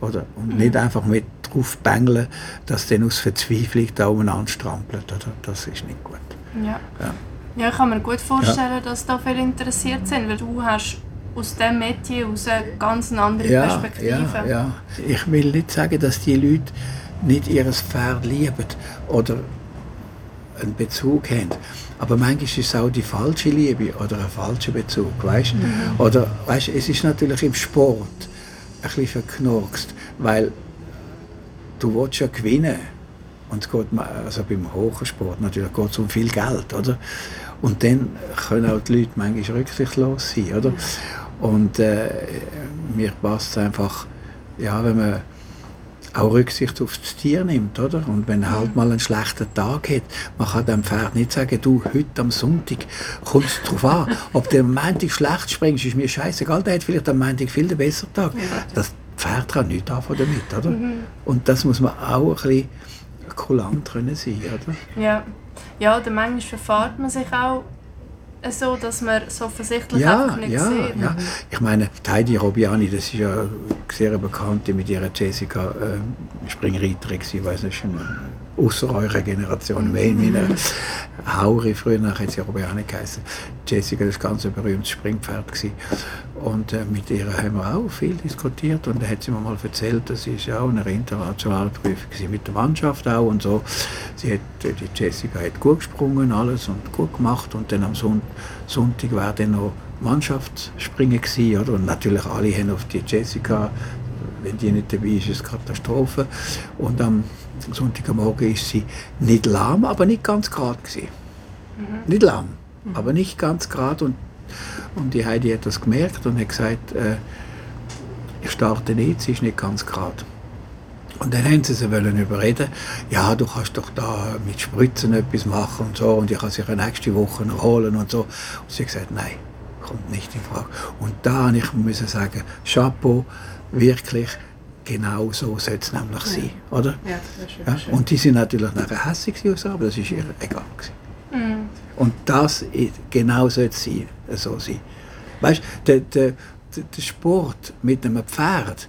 Speaker 2: Oder? Und nicht mhm. einfach mit drauf bängeln, dass dann aus Verzweiflung da umeinander strampelt. Oder? Das ist nicht gut.
Speaker 1: Ja. ja. Ja, ich kann mir gut vorstellen, ja. dass da viele interessiert sind, weil du hast aus diesem Metier aus eine ganz andere ja, Perspektive.
Speaker 2: Ja, ja. Ich will nicht sagen, dass die Leute nicht ihr Pferd lieben oder einen Bezug haben. Aber manchmal ist es auch die falsche Liebe oder ein falscher Bezug, weißt? Mhm. Oder weißt, es ist natürlich im Sport ein bisschen verknurkst, weil du willst ja gewinnen. Und es geht, also beim hohen Sport natürlich geht es um viel Geld, oder? Und dann können auch die Leute manchmal rücksichtslos sein, oder? Und äh, mir passt es einfach, ja, wenn man auch Rücksicht auf das Tier nimmt, oder? Und wenn er halt mal einen schlechten Tag hat, man kann dem Pferd nicht sagen, du, heute am Sonntag kommt es darauf an, ob du am Montag schlecht springst, ist mir scheißegal, der hat vielleicht am Montag viel den besseren Tag. Das Pferd kann nichts davon damit, oder? Mhm. Und das muss man auch ein bisschen kulant können sein, oder?
Speaker 1: Ja, ja oder manchmal verfahrt man sich auch so, dass man es offensichtlich
Speaker 2: ja,
Speaker 1: einfach nicht
Speaker 2: ja,
Speaker 1: sieht.
Speaker 2: Ja. Ich meine, Heidi Robiani, das ist ja eine sehr bekannte mit ihrer Jessica äh, Springreiterin, ich weiß nicht, eine außer eurer Generation, mehr in meiner Hauri, früher nachher hat sie Robiani geheißen. Jessica, das ganz ein berühmtes Springpferd gewesen. Und äh, mit ihr haben wir auch viel diskutiert und da hat sie mir mal erzählt, dass sie ja auch in einer internationalen Prüfung mit der Mannschaft auch und so. Sie hat, die Jessica hat gut gesprungen, alles und gut gemacht und dann am Son Sonntag war dann noch Mannschaftsspringen gewesen, oder? Und natürlich alle haben auf die Jessica, wenn die nicht dabei ist, ist es Katastrophe. Und am Sonntagmorgen ist sie nicht lahm, aber nicht ganz gerade gewesen. Mhm. Nicht lahm, mhm. aber nicht ganz gerade und und die Heidi hat das gemerkt und hat gesagt, äh, ich starte nicht, sie ist nicht ganz gerade. Und dann haben sie sie wollen überreden, ja, du kannst doch da mit Spritzen etwas machen und so und ich kann sich nächste Woche noch holen und so. Und sie hat gesagt, nein, kommt nicht in Frage. Und da muss ich sagen, Chapeau, wirklich, genau so soll es nämlich ja. sein, oder? Ja, das ist ja? Und die sind natürlich nachher hässlich aber das ist ihr egal gewesen. Mhm. Und das genau soll es sein, so sein. Weißt der, der, der Sport mit einem Pferd,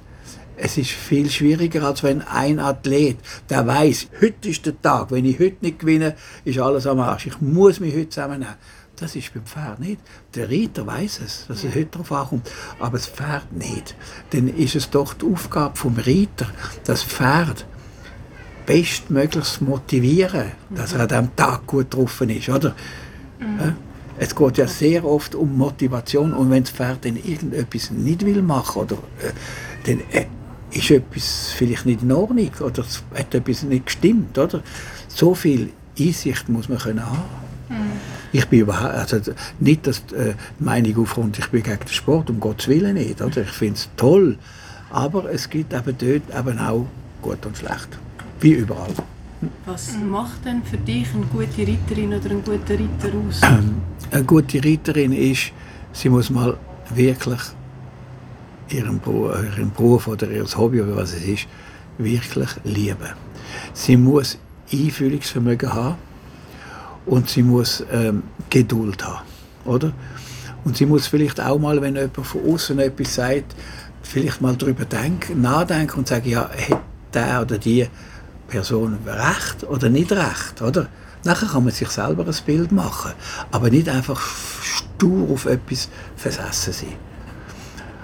Speaker 2: es ist viel schwieriger, als wenn ein Athlet, der weiß, heute ist der Tag, wenn ich heute nicht gewinne, ist alles am Arsch. Ich muss mich heute zusammennehmen. Das ist beim Pferd nicht. Der Reiter weiß es, dass es heute darauf ankommt, aber das Pferd nicht. Dann ist es doch die Aufgabe vom Reiter, das Pferd bestmöglichst motivieren, dass er an diesem Tag gut drauf ist, oder? Mhm. Es geht ja sehr oft um Motivation und wenn das Pferd dann irgendetwas nicht will machen oder äh, dann äh, ist etwas vielleicht nicht in Ordnung oder es hat etwas nicht gestimmt, oder? So viel Einsicht muss man können haben. Mhm. Ich bin überhaupt, also nicht, dass äh, die Meinung aufkommt, ich bin gegen den Sport, um Gottes Willen nicht. Oder? Ich finde es toll, aber es gibt eben dort eben auch gut und schlecht. Wie überall.
Speaker 3: Was macht denn für dich eine gute Reiterin oder ein guter Reiter aus?
Speaker 2: Eine gute Reiterin ist, sie muss mal wirklich ihren Beruf, ihren Beruf oder ihr Hobby oder was es ist, wirklich lieben. Sie muss Einfühlungsvermögen haben und sie muss ähm, Geduld haben, oder? Und sie muss vielleicht auch mal, wenn jemand von außen etwas sagt, vielleicht mal darüber denken, nachdenken und sagen, ja, hat der oder die Person recht oder nicht recht, oder? Nachher kann man sich selber ein Bild machen, aber nicht einfach stur auf etwas versessen sein.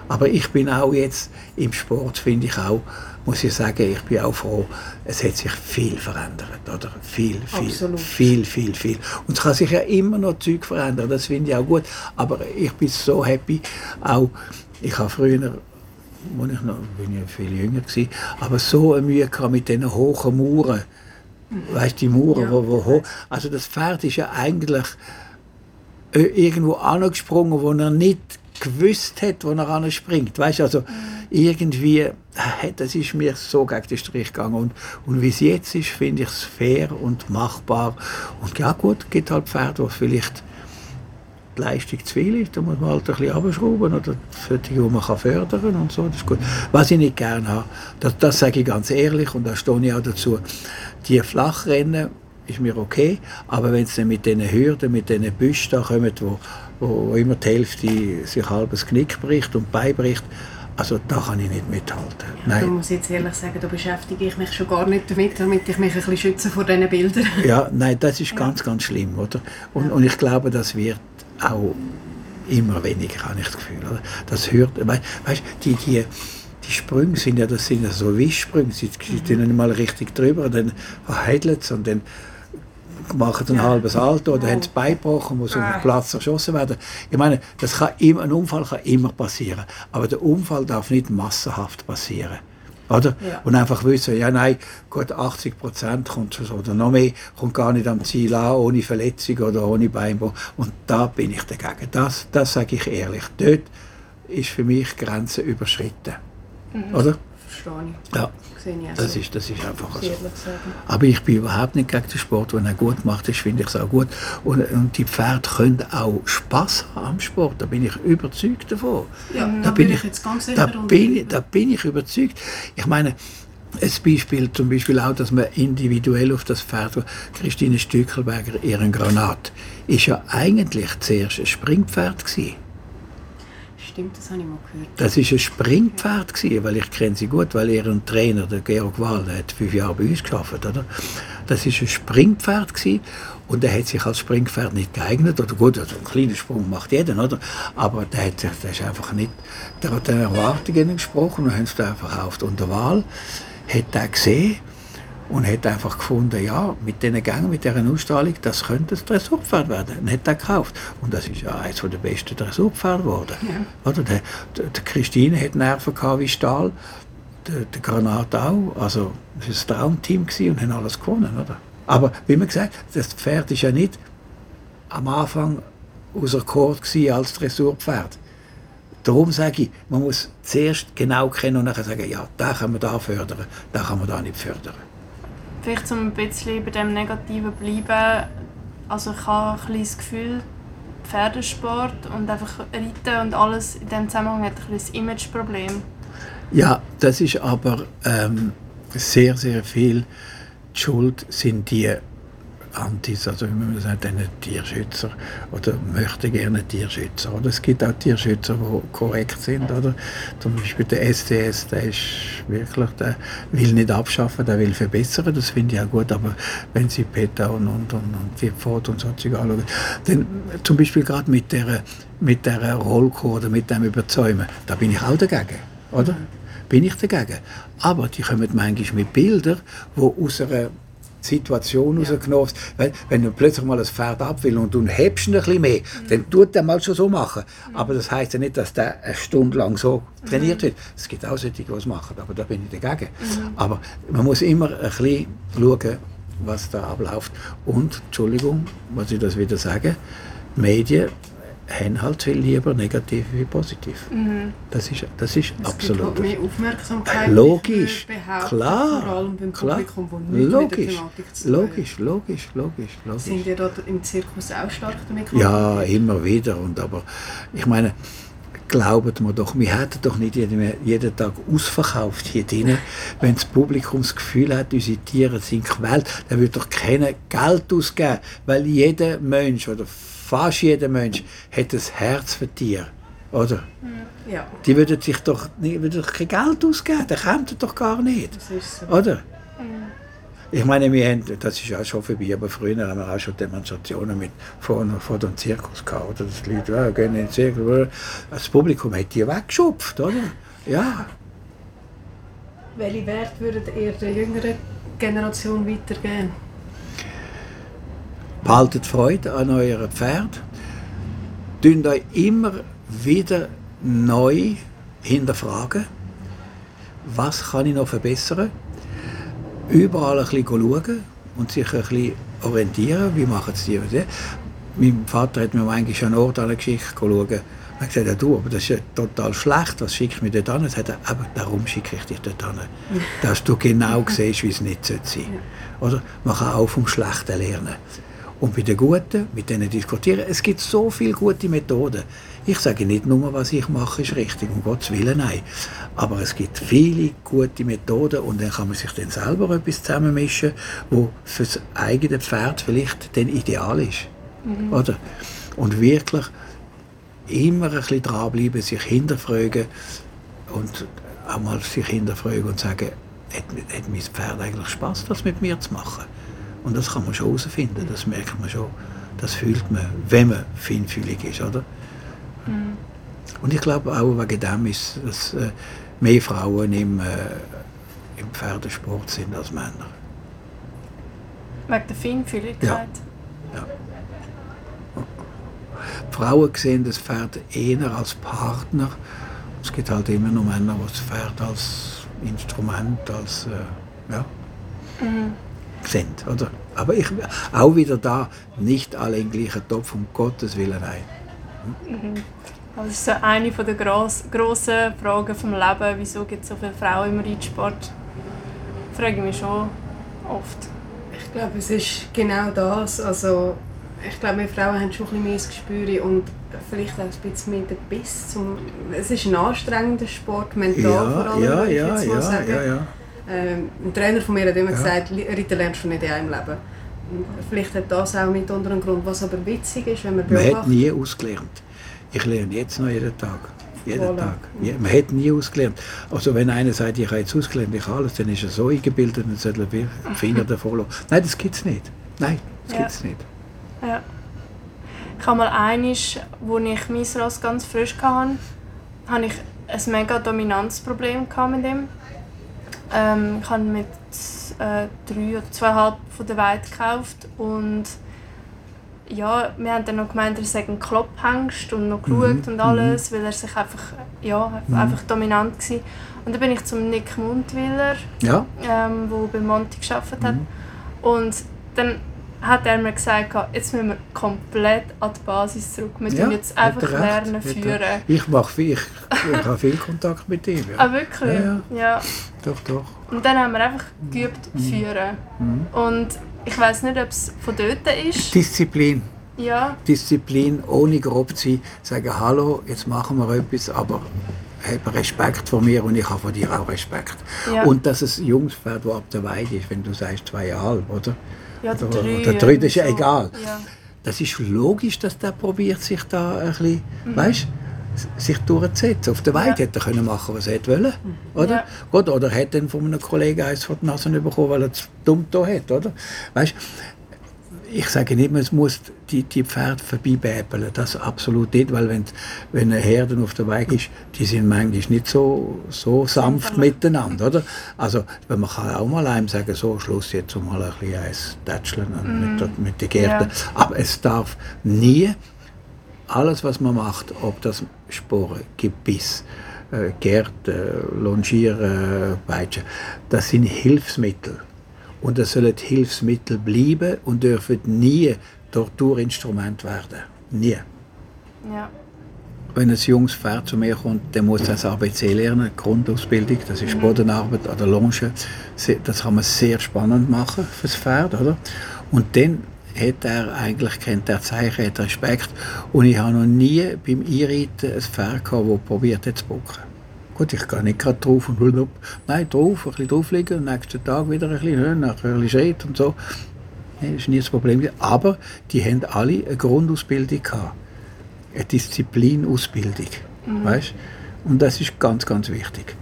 Speaker 2: Aber ich bin auch jetzt im Sport, finde ich auch, muss ich sagen, ich bin auch froh, es hat sich viel verändert, oder? Viel, viel, Absolut. viel, viel, viel. Und es kann sich ja immer noch Zeug verändern, das finde ich auch gut. Aber ich bin so happy, auch, ich habe früher als ich noch, bin ich viel jünger gewesen, aber so eine Mühe gehabt mit diesen hohen Mauern. Weißt die Mauern, ja. wo, wo hoch, also das Pferd ist ja eigentlich äh, irgendwo angesprungen, wo er nicht gewusst hat, wo er anspringt. Weißt also irgendwie, das ist mir so gegen den Strich gegangen. Und, und wie es jetzt ist, finde ich es fair und machbar. Und ja gut, es gibt halt Pferde, die vielleicht die Leistung zu viel ist, da muss man halt ein bisschen abschrauben oder für die, die man kann fördern und so, das ist gut. Was ich nicht gerne habe, das, das sage ich ganz ehrlich und da stehe ich auch dazu, die Flachrennen ist mir okay, aber wenn es dann mit diesen Hürden, mit diesen Büschen da kommt, wo, wo immer die Hälfte sich halbes Knick bricht und beibricht, also da kann ich nicht mithalten.
Speaker 3: Nein. Da muss jetzt ehrlich sagen, da beschäftige ich mich schon gar nicht damit, damit ich mich ein bisschen schütze vor diesen Bildern.
Speaker 2: Ja, nein, das ist ganz, ganz schlimm, oder? Und, ja. und ich glaube, das wird auch immer weniger, habe ich das Gefühl. Oder? Das hört, weißt, weißt die, die, die Sprünge sind ja, das sind ja so Wischsprünge, sie sind mhm. nicht mal richtig drüber, dann verheidelt es und dann machen ein halbes Alter oder haben es beigebrochen, muss auf den Platz erschossen werden. Ich meine, das kann immer, ein Unfall kann immer passieren, aber der Unfall darf nicht massenhaft passieren. Oder? Ja. Und einfach wissen, ja nein, gut 80 Prozent kommt oder noch mehr, kommt gar nicht am Ziel an, ohne Verletzung oder ohne Beinbruch. Und da bin ich dagegen. Das, das sage ich ehrlich. Dort ist für mich Grenze überschritten. Mhm. Oder?
Speaker 3: Verstehe ich.
Speaker 2: Ja. Das ist, das ist einfach so. Aber ich bin überhaupt nicht gegen den Sport. Wenn er gut macht, ist, finde ich es auch gut. Und, und die Pferde können auch Spaß haben am Sport. Da bin ich überzeugt davon.
Speaker 3: Ja, da, bin ich jetzt ganz sicher.
Speaker 2: Da bin, da bin ich überzeugt. Ich meine, ein Beispiel zum Beispiel auch, dass man individuell auf das Pferd, Christine Stückelberger, ihren Granat, ist ja eigentlich zuerst ein Springpferd gewesen
Speaker 3: stimmt, das habe ich mal gehört.
Speaker 2: Das war ein Springpferd, gewesen, weil ich kenne sie gut, weil ihr Trainer, der Georg Wahl, der hat fünf Jahre bei uns gearbeitet. Oder? Das war ein Springpferd gewesen, und er hat sich als Springpferd nicht geeignet. Oder gut, also einen kleinen Sprung macht jeder, oder? aber der, hat, der ist einfach nicht, der hat den Erwartungen entsprochen und haben es verkauft. Und der Wahl hat er gesehen, und hat einfach gefunden, ja, mit diesen Gängen, mit dieser Ausstrahlung, das könnte ein Dressurpferd werden. Und hat er gekauft. Und das ist ja eines der besten Dressurpferde geworden. Ja. Oder der, der, der Christine hat Nerven gehabt wie Stahl, der, der Granat auch. Also, es war ein Traumteam und haben alles gewonnen, oder? Aber, wie man gesagt das Pferd ist ja nicht am Anfang außer Kord als Dressurpferd. Darum sage ich, man muss zuerst genau kennen und dann sagen, ja, da kann man da fördern, da kann man da nicht fördern
Speaker 1: vielleicht um ein bisschen bei dem Negativen bleiben, also ich habe ein das Gefühl, Pferdesport und einfach Reiten und alles in diesem Zusammenhang hat ein bisschen Imageproblem.
Speaker 2: Ja, das ist aber ähm, sehr, sehr viel die Schuld sind die Antis, also wie man sagt, einen Tierschützer oder möchte gerne Tierschützer. Oder es gibt auch Tierschützer, die korrekt sind. Oder? Zum Beispiel der STS, der ist wirklich, der will nicht abschaffen, der will verbessern, das finde ich auch gut. Aber wenn Sie Peter und, und, und, und Vierpfot und so anschauen, dann zum Beispiel gerade mit der, mit der Rollkur oder mit dem Überzäumen, da bin ich auch dagegen. Oder? Bin ich dagegen. Aber die kommen manchmal mit Bildern, die aus einer Situation ja. rausgenommen Weil, wenn du plötzlich mal das Pferd ab will und du hebst ein bisschen mehr, mhm. dann tut der mal schon so machen. Mhm. Aber das heißt ja nicht, dass der eine Stunde lang so trainiert mhm. wird. Es gibt auch solche, die es machen, aber da bin ich dagegen. Mhm. Aber man muss immer ein bisschen schauen, was da abläuft. Und, Entschuldigung, muss ich das wieder sagen, Medien halt lieber negativ wie positiv. Mhm. Das ist, das ist es absolut.
Speaker 3: Gibt halt mehr Aufmerksamkeit.
Speaker 2: Logisch, klar.
Speaker 3: Vor allem beim
Speaker 2: klar.
Speaker 3: Publikum, das nichts
Speaker 2: logisch, logisch, logisch, logisch, logisch.
Speaker 3: Sind ihr da im Zirkus auch stark damit
Speaker 2: Ja, immer wieder. Und aber ich meine, glaubt mir doch, wir hätten doch nicht jeden, jeden Tag ausverkauft hier drinnen. Wenn das Publikum das Gefühl hat, unsere Tiere sind quält, dann würde doch keiner Geld ausgeben, weil jeder Mensch oder fast jeder Mensch hat ein Herz für Tiere, oder?
Speaker 3: Ja.
Speaker 2: Die würden sich doch, nicht, würden doch kein Geld ausgeben, das kommt doch gar nicht,
Speaker 3: Das ist so.
Speaker 2: oder?
Speaker 3: Mhm.
Speaker 2: Ich meine, wir haben, das ist ja schon vorbei, aber früher haben wir auch schon Demonstrationen mit vor, vor dem Zirkus gehabt. Oder? Dass die Leute ja, gehen in den Zirkus. Das Publikum hat die weggeschupft, oder? Ja.
Speaker 3: Welche Werte würdet ihr der jüngeren Generation weitergeben?
Speaker 2: Behaltet Freude an eurem Pferd. Tünt euch immer wieder neu hinterfragen, was kann ich noch verbessern. Überall ein bisschen schauen und sich ein bisschen orientieren, wie machen es die. Mein Vater hat mir manchmal schon Ort angeschickt, schauen. Er hat gesagt, ja, du, aber das ist ja total schlecht, was schickt mich dort an? Er sagt, aber darum schicke ich dich dort an. Dass du genau siehst, wie es nicht sein sollte. Oder? Man kann auch vom Schlechten lernen. Und bei den Guten, mit denen diskutieren, es gibt so viele gute Methoden. Ich sage nicht nur, was ich mache, ist richtig, um Gottes Willen, nein. Aber es gibt viele gute Methoden und dann kann man sich dann selber etwas zusammenmischen, wo für das eigene Pferd vielleicht dann ideal ist. Oder? Und wirklich immer ein bisschen dranbleiben, sich hinterfragen und auch mal sich hinterfragen und sagen, hat, hat mein Pferd eigentlich Spaß, das mit mir zu machen? Und das kann man schon herausfinden, das merkt man schon. Das fühlt man, wenn man feinfühlig ist, oder? Und ich glaube auch wegen dem ist, dass äh, mehr Frauen im, äh, im Pferdesport sind als Männer.
Speaker 1: Wegen der Feinfühligkeit.
Speaker 2: Die Frauen sehen das Pferd eher als Partner. Es gibt halt immer noch Männer, die das Pferd als Instrument, als äh, ja, sind, oder? Aber ich, auch wieder da, nicht alle im gleichen Topf, um Gottes Willen, nein.
Speaker 1: Das ist so eine der gross, grossen Fragen vom Leben. Wieso gibt es so viele Frauen im Reitsport? Frage ich mich schon oft.
Speaker 3: Ich glaube, es ist genau das. Also, ich glaube, wir Frauen haben schon ein bisschen mehr das Gespür und vielleicht auch ein bisschen mehr den Biss. Zum es ist ein anstrengender Sport, mental vor
Speaker 2: Ja,
Speaker 3: allem,
Speaker 2: ja,
Speaker 3: würde ich
Speaker 2: ja,
Speaker 3: jetzt mal
Speaker 2: ja,
Speaker 3: sagen.
Speaker 2: ja, ja.
Speaker 3: Ähm, ein Trainer von mir hat immer
Speaker 2: Ja.
Speaker 3: gesagt, "Li- Reiten lernst du nicht in einem Leben. Vielleicht hat das auch mitunter einen Grund. Was aber witzig ist, wenn man
Speaker 2: Man hat
Speaker 3: beobachtet,
Speaker 2: nie ausgelernt. Ich lerne jetzt noch jeden Tag. Jeden
Speaker 3: Voilà.
Speaker 2: Tag. Ja, Man hat nie ausgelernt. Also wenn einer sagt, ich habe jetzt ausgelernt, ich habe alles, dann ist er so eingebildet und sollte er wie Finger davor lassen. Nein, das gibt es nicht. Nein, das
Speaker 1: Ja.
Speaker 2: gibt es nicht.
Speaker 1: Ja. Ich habe mal einisch, wo ich mein Ross ganz frisch hatte, hatte ich ein mega Dominanzproblem mit ihm. Ähm, ich habe mit äh, drei oder zweieinhalb von der Weide gekauft und ja, wir haben dann noch gemeint, er sei ein Klopphengst und noch geschaut
Speaker 2: Mhm,
Speaker 1: und alles, weil er sich einfach, ja, einfach dominant war. Und dann bin ich zum Nick Mundwiller
Speaker 2: Ja,
Speaker 1: ähm, wo bei Monty gearbeitet hat.
Speaker 2: Mhm.
Speaker 1: Und dann hat er mir gesagt, jetzt müssen wir komplett an die Basis zurück. Wir
Speaker 2: ja
Speaker 1: tun jetzt einfach
Speaker 2: er
Speaker 1: lernen
Speaker 2: er-
Speaker 1: führen.
Speaker 2: Ich, mache viel, ich, ich habe viel Kontakt mit ihm. Ja.
Speaker 1: Ah, wirklich?
Speaker 2: Ja,
Speaker 1: Ja,
Speaker 2: Doch, doch.
Speaker 1: Und dann haben wir einfach geübt
Speaker 2: Mhm.
Speaker 1: führen. Und ich weiß nicht, ob es von dort ist.
Speaker 2: Disziplin.
Speaker 1: Ja,
Speaker 2: Disziplin, ohne grob zu sein, sagen, hallo, jetzt machen wir etwas, aber hab Respekt vor mir und ich habe vor dir auch Respekt.
Speaker 1: Ja.
Speaker 2: Und dass es ein junges Pferd, das ab der Weide ist, wenn du sagst zweieinhalb, oder?
Speaker 1: Ja der
Speaker 2: Oder-
Speaker 1: drei.
Speaker 2: oder drei, das ist ja
Speaker 1: so.
Speaker 2: egal.
Speaker 1: Ja.
Speaker 2: Das ist logisch, dass der probiert, sich da ein bisschen,
Speaker 1: Mhm.
Speaker 2: weißt, sich durchzusetzen. Auf der Weide
Speaker 1: Ja.
Speaker 2: hätte er können machen, was er hätte wollen, oder?
Speaker 1: Ja.
Speaker 2: Gut, oder hätte dann von einem Kollegen eins vor die Nase bekommen, weil er es dumm da hat, oder? Weißt, ich sage nicht, man muss die, die Pferde vorbeibäbeln, das absolut nicht, weil wenn, wenn eine Herde auf der Weide ist, die sind manchmal nicht so, so sanft miteinander, oder? Also, wenn man kann auch mal einem sagen, so, Schluss jetzt mal ein bisschen eins tätscheln mit, der- mit den Gärten.
Speaker 1: Ja.
Speaker 2: Aber es darf nie alles, was man macht, ob das Sporen, Gebiss, äh, Gärten, Longieren, Peitschen, das sind Hilfsmittel. Und es sollen Hilfsmittel bleiben und dürfen nie Torturinstrument werden. Nie.
Speaker 1: Ja.
Speaker 2: Wenn ein junges Pferd zu mir kommt, dann muss das ABC lernen, Grundausbildung, das ist Bodenarbeit an der Longe. Das kann man sehr spannend machen für das Pferd, oder? Und dann hat er eigentlich, kennt er Zeichen, hat Respekt. Und ich habe noch nie beim Einreiten ein Pferd gehabt, das probiert hat zu bocken. Gut, ich gehe nicht gerade drauf und ab. Nein, drauf, ein bisschen drauflegen und am nächsten Tag wieder ein bisschen höher, nachher ein bisschen Schritt und so. Das war nie das Problem. Aber die haben alle eine Grundausbildung gehabt. Eine Disziplinausbildung. Weißt? Und das ist ganz, ganz wichtig.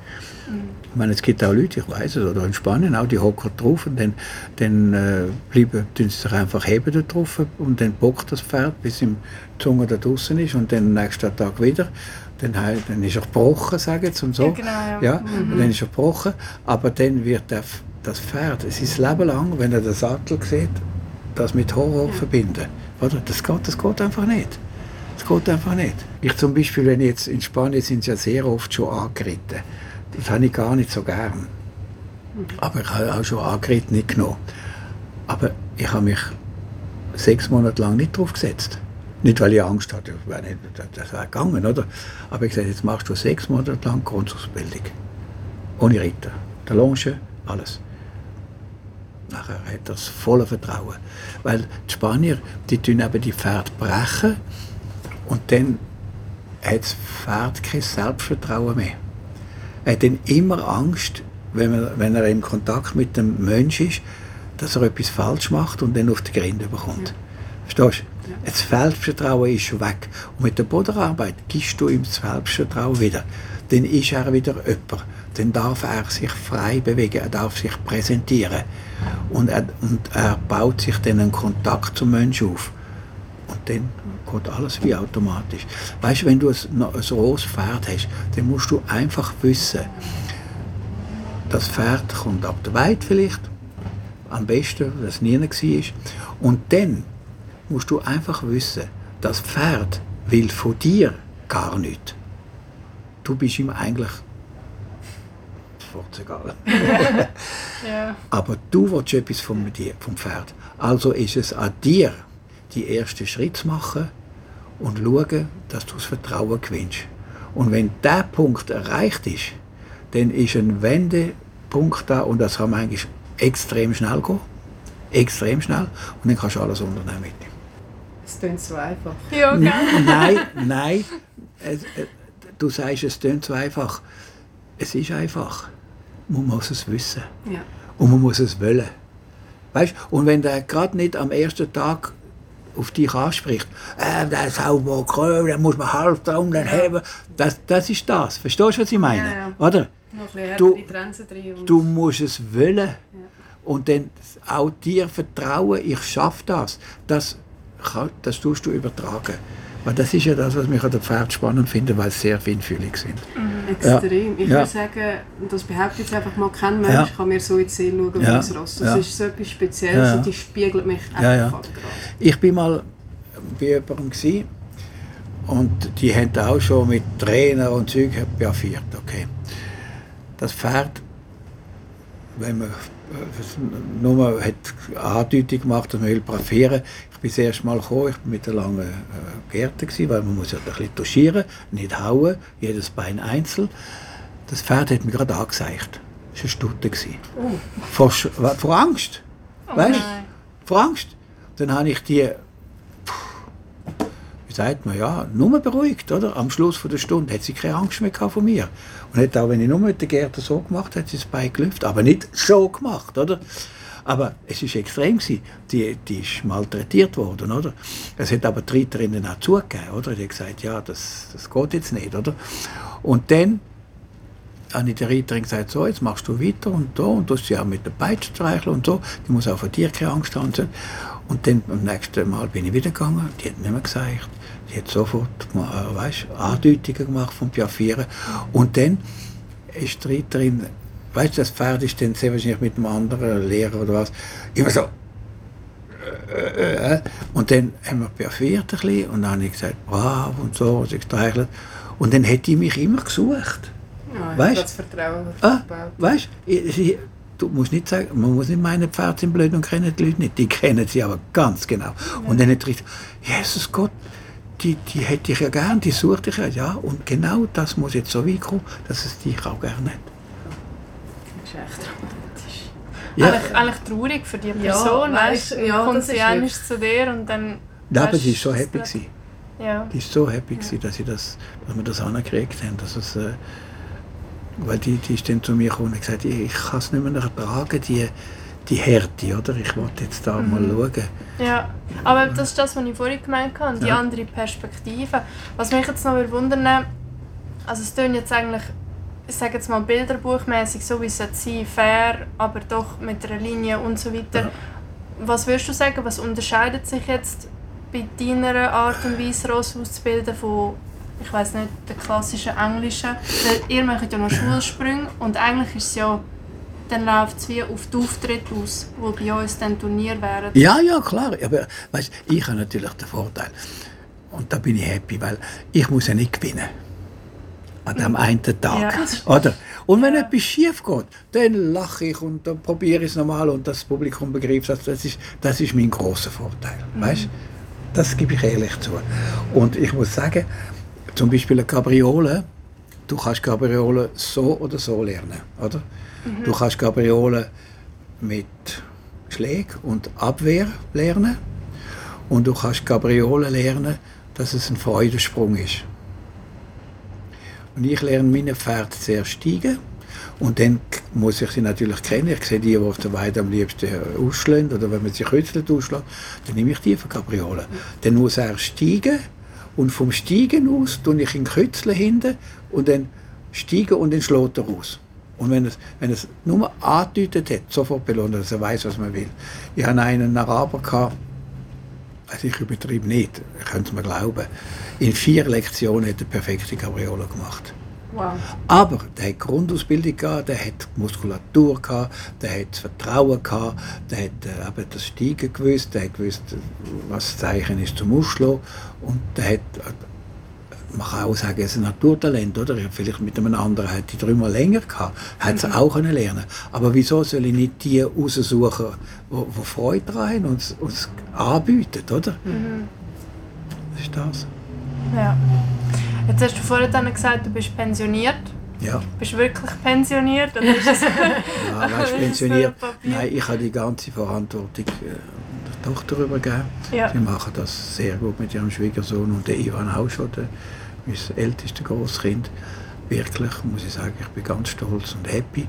Speaker 2: Ich meine, es gibt auch Leute, ich weiß es, oder in Spanien auch, die hocken drauf und dann, dann äh, bleiben, tun sie sich einfach heben da drauf und dann bockt das Pferd, bis die Zunge da draußen ist und dann am nächsten Tag wieder. Dann, dann ist er gebrochen, sagen sie, und so.
Speaker 1: Ja, genau, ja.
Speaker 2: ja und dann ist er gebrochen, aber dann wird der, das Pferd sein Leben lang, wenn er den Sattel sieht, das mit Horror verbinden. Oder? Das, geht, das geht einfach nicht. Das geht einfach nicht. Ich zum Beispiel, wenn ich jetzt in Spanien sind sie ja sehr oft schon angeritten. Das habe ich gar nicht so gern. Aber ich habe auch schon angeritten nicht genommen. Aber ich habe mich sechs Monate lang nicht drauf gesetzt. Nicht, weil ich Angst hatte, das wäre das- wäre gegangen, oder? Aber ich gesagt, jetzt machst du sechs Monate lang Grundausbildung. Ohne Ritter. Der Longe, alles. Nachher hat er das volle Vertrauen. Weil die Spanier, die tun eben die Pferde brechen und dann hat das Pferd kein Selbstvertrauen mehr. Er hat dann immer Angst, wenn, man, wenn er im Kontakt mit dem Mensch ist, dass er etwas falsch macht und dann auf die Grinde bekommt. Verstehst du? Das Selbstvertrauen ist weg. Und mit der Bodenarbeit gibst du ihm das Selbstvertrauen wieder. Dann ist er wieder jemand. Dann darf er sich frei bewegen, er darf sich präsentieren. Und er, und er baut sich dann einen Kontakt zum Menschen auf. Und dann geht alles wie automatisch. Weißt du, wenn du ein, ein rohes Pferd hast, dann musst du einfach wissen, das Pferd kommt ab der Weide vielleicht, am besten, dass es nie war. Und dann musst du einfach wissen, das Pferd will von dir gar nichts. Du bist ihm eigentlich egal.
Speaker 1: Ja.
Speaker 2: Aber du willst etwas dir, vom Pferd. Also ist es an dir, die ersten Schritte zu machen und schauen, dass du das Vertrauen gewinnst. Und wenn der Punkt erreicht ist, dann ist ein Wendepunkt da und das kann man eigentlich extrem schnell gehen. Extrem schnell. Und dann kannst du alles unternehmen mit ihm.
Speaker 3: Es klingt so einfach.
Speaker 1: Ja, gell?
Speaker 2: Nein, nein. Es, äh, du sagst, es klingt so einfach. Es ist einfach. Man muss es wissen.
Speaker 3: Ja.
Speaker 2: Und man muss es wollen. Weißt? Und wenn der gerade nicht am ersten Tag auf dich anspricht, äh, der sauber Kröll, den muss man halb drum dann haben, das, das ist das. Verstehst du, was ich meine?
Speaker 3: Ja, ja.
Speaker 2: Oder? Du- Du musst es wollen. Und dann auch dir vertrauen, ich schaffe das. Das, das tust du übertragen. Weil das ist ja das, was mich an der Pferd spannend finde, weil sie sehr feinfühlig sind.
Speaker 3: Extrem. Ich
Speaker 2: Ja.
Speaker 3: würde sagen, das behaupte ich jetzt einfach mal, kein Mensch
Speaker 2: Ja.
Speaker 3: kann mir so in die Seele schauen wie
Speaker 2: Ja.
Speaker 3: das Ross. Das
Speaker 2: Ja.
Speaker 3: ist so etwas Spezielles
Speaker 2: Ja, ja.
Speaker 3: und die spiegelt mich einfach
Speaker 2: Ja, ja.
Speaker 3: gerade.
Speaker 2: Ich bin mal bei jemandem gsi und die haben auch schon mit Trainer und Zeug beaffiert, okay. Das Pferd, wenn man nur hat Andeutung gemacht, dass man will braffieren. Ich bin das erste Mal gekommen, ich bin mit einer langen äh, Gerte gsi, weil man muss ja ein bisschen touchieren, nicht hauen, jedes Bein einzeln. Das Pferd hat mich gerade angezeigt. Das war eine Stute. gsi. Vor, vor Angst. weißt du? Vor Angst. Dann habe ich die, sagt man, ja, nur beruhigt, oder? Am Schluss von der Stunde hat sie keine Angst mehr gehabt von mir. Und hat auch, wenn ich nur mit der Gerte so gemacht hat sie das Bein gelüpft, aber nicht so gemacht, oder? Aber es ist extrem gewesen. Die, die ist malträtiert worden, oder? Es hat aber die Reiterinnen auch zugegeben, oder? Die hat gesagt, ja, das, das geht jetzt nicht, oder? Und dann habe ich der Reiterin gesagt, so, jetzt machst du weiter und da und du sie auch mit der Peitsche streicheln und so. Die muss auch vor dir keine Angst haben. Und, so. und dann beim nächsten Mal bin ich wieder gegangen, die hat nicht mehr gesagt. Die hat sofort äh, weißt, Andeutungen gemacht vom Piaffieren. Und dann ist die Reiterin, weißt du, das Pferd ist dann sehr wahrscheinlich mit einem anderen Lehrer oder was, immer so. äh, äh, Und dann haben wir piaffiert ein bisschen und dann habe ich gesagt, brav und so, und sie gestreichelt. Und dann hat die mich immer gesucht.
Speaker 3: Ja, ich
Speaker 2: Weißt?
Speaker 3: das Vertrauen
Speaker 2: Ah, weißt du, sie, du musst nicht sagen, man muss nicht meinen, Pferde sind blöd und kennen die Leute nicht. Die kennen sie aber ganz genau. Ja. Und dann nicht richtig, Jesus Gott, die, die hätte ich ja gern, die suchte ich ja, ja. Und genau das muss jetzt so weit kommen, dass es dich auch gerne hat.
Speaker 3: Das ist echt dramatisch.
Speaker 1: Ja. Eigentlich, eigentlich traurig für die Person,
Speaker 3: ja, weißt, ja,
Speaker 1: kommt sie eigentlich zu dir und dann...
Speaker 2: Ja, aber sie war so happy. Gewesen.
Speaker 1: Ja.
Speaker 2: Die ist so happy, gewesen, dass, sie das, dass wir das angekriegt haben. Dass es, äh, weil die, die ist dann zu mir gekommen und gesagt, ich, ich kann es nicht mehr ertragen, die, die Härte, oder? Ich wollte jetzt da mhm. mal schauen.
Speaker 1: Ja, aber das ist das, was ich vorhin gemeint habe, die ja. andere Perspektive. Was mich jetzt noch wundern also es tun jetzt eigentlich, ich sage jetzt mal bilderbuchmäßig, so wie es sein fair, aber doch mit einer Linie und so weiter. Ja. Was würdest du sagen, was unterscheidet sich jetzt bei deiner Art und Weise Ross auszubilden von ich weiß nicht, der klassischen englischen. Weil ihr macht ja noch Schulsprünge und eigentlich ist es ja dann läuft es wie auf die Auftritte aus, wo bei uns dann Turnier wären.
Speaker 2: Ja, ja, klar. Aber weißt, ich habe natürlich den Vorteil. Und da bin ich happy, weil ich muss ja nicht gewinnen. An dem einen Tag. Ja. Oder? Und wenn ja. etwas schief geht, dann lache ich und dann probiere ich es nochmal und das Publikum begreift das. Das ist, das ist mein großer Vorteil. Mhm. Weißt? Das gebe ich ehrlich zu. Und ich muss sagen, zum Beispiel eine Cabriole, du kannst Cabriole so oder so lernen, oder? Du kannst Cabriole mit Schlägen und Abwehr lernen und du kannst Cabriole lernen, dass es ein Freudensprung ist. Und ich lerne meine Pferde sehr steigen und dann muss ich sie natürlich kennen. Ich sehe die, die auf der Weide am liebsten ausschlagen oder wenn man sie kürzelt ausschlägt, dann nehme ich die von Cabriole. Mhm. Dann muss er steigen und vom Steigen aus tue ich ihn Kützle hinten und dann steigen und dann schlägt er raus. Und wenn es, wenn es nur angedeutet hat, sofort belohnt, dass er weiß, was man will. Ich hatte einen Araber, gehabt, also ich übertreibe nicht, es mir glauben, in vier Lektionen hat er perfekte Cabriola gemacht.
Speaker 1: Wow.
Speaker 2: Aber der hat Grundausbildung gehabt, der hat Muskulatur gehabt, der hat Vertrauen gehabt, der hat äh, das Steigen gewusst, der hat gewusst, was das Zeichen ist zum Ausschlagen und der hat man kann auch sagen, es ist ein Naturtalent, oder? Vielleicht mit einem anderen hätte ich dreimal länger gehabt, hätte sie mhm. auch können lernen Aber wieso soll ich nicht die raussuchen, die, die Freude daran haben und uns anbieten, oder? Mhm. Das ist das.
Speaker 1: Ja. Jetzt hast du vorhin dann gesagt, du bist pensioniert.
Speaker 2: Ja.
Speaker 1: Bist du wirklich pensioniert? Oder ist
Speaker 2: das ja, weißt, pensioniert. Nein, ich habe die ganze Verantwortung äh, der Tochter übergeben. Ja. Sie machen das sehr gut mit ihrem Schwiegersohn und der Ivan auch schon, der, mein ältestes Großkind. Wirklich, muss ich sagen, ich bin ganz stolz und happy.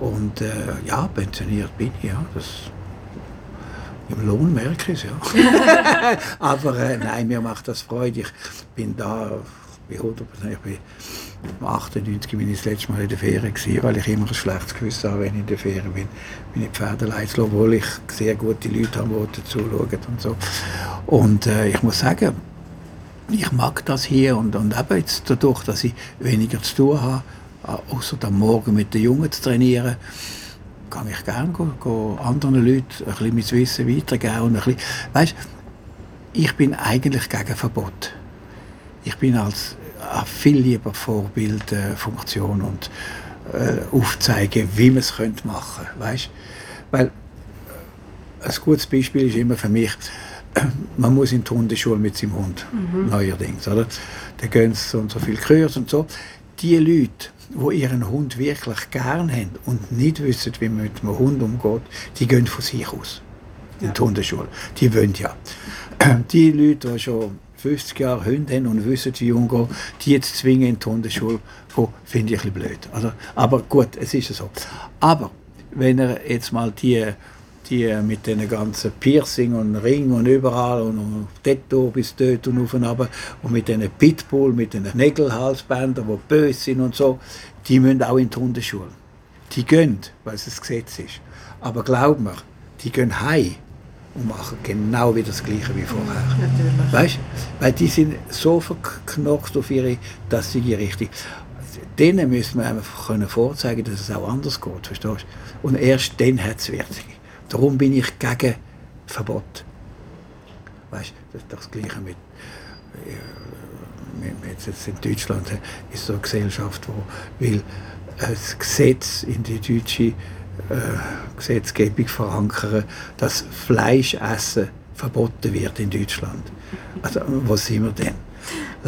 Speaker 2: Und äh, ja, pensioniert bin ich, ja. Das, im Lohn merke ich es, ja. Aber äh, nein, mir macht das Freude. Ich bin da bei 100 Ich bin 98 bin ich das letzte Mal in der Ferien gewesen, weil ich immer ein schlechtes Gewissen habe, wenn ich in der Ferien bin. Bin ich Pferdeleid obwohl ich sehr gute Leute habe, die dazu schauen und so. Und äh, ich muss sagen, ich mag das hier und, und eben jetzt dadurch, dass ich weniger zu tun habe, äh, außer am Morgen mit den Jungen zu trainieren, kann ich gerne go, go anderen Leuten ein bisschen mein Wissen weitergeben. Und ein bisschen, weißt, ich bin eigentlich gegen Verbot. Ich bin als äh, viel lieber Vorbildfunktion und äh, aufzeigen, wie man es machen könnte. Weißt? Weil äh, ein gutes Beispiel ist immer für mich, man muss in die Hundeschule mit seinem Hund, mhm. neuerdings. Oder? Da gehen so und so viele Kurs und so. Die Leute, die ihren Hund wirklich gern haben und nicht wissen, wie man mit einem Hund umgeht, die gehen von sich aus in die Hundeschule. Die wollen ja. Die Leute, die schon 50 Jahre Hunde haben und wissen, wie umgehen, die jetzt zwingen in die Hundeschule gehen, finde ich ein bisschen blöd. Also, aber gut, es ist so. Aber wenn er jetzt mal die die mit den ganzen Piercing und Ring und überall und, und Tattoo bis dort und auf und ab und mit den Pitbull, mit den Nägelhalsbändern, die böse sind und so, die müssen auch in die Hundeschule. Die gehen, weil es das Gesetz ist. Aber glaub mir, die gehen heim und machen genau wie das Gleiche wie vorher. Natürlich. Weißt? Weil die sind so verknockt auf ihre, dass sie richtig. Denen müssen wir einfach können vorzeigen, dass es auch anders geht, verstehst? Und erst dann hat es Wirkung. Darum bin ich gegen Verbot. Weißt, das, das Gleiche mit, äh, mit, jetzt in Deutschland ist so eine Gesellschaft, wo will ein Gesetz in die deutsche äh, Gesetzgebung verankern, dass Fleischessen verboten wird in Deutschland. Also, wo sind wir denn?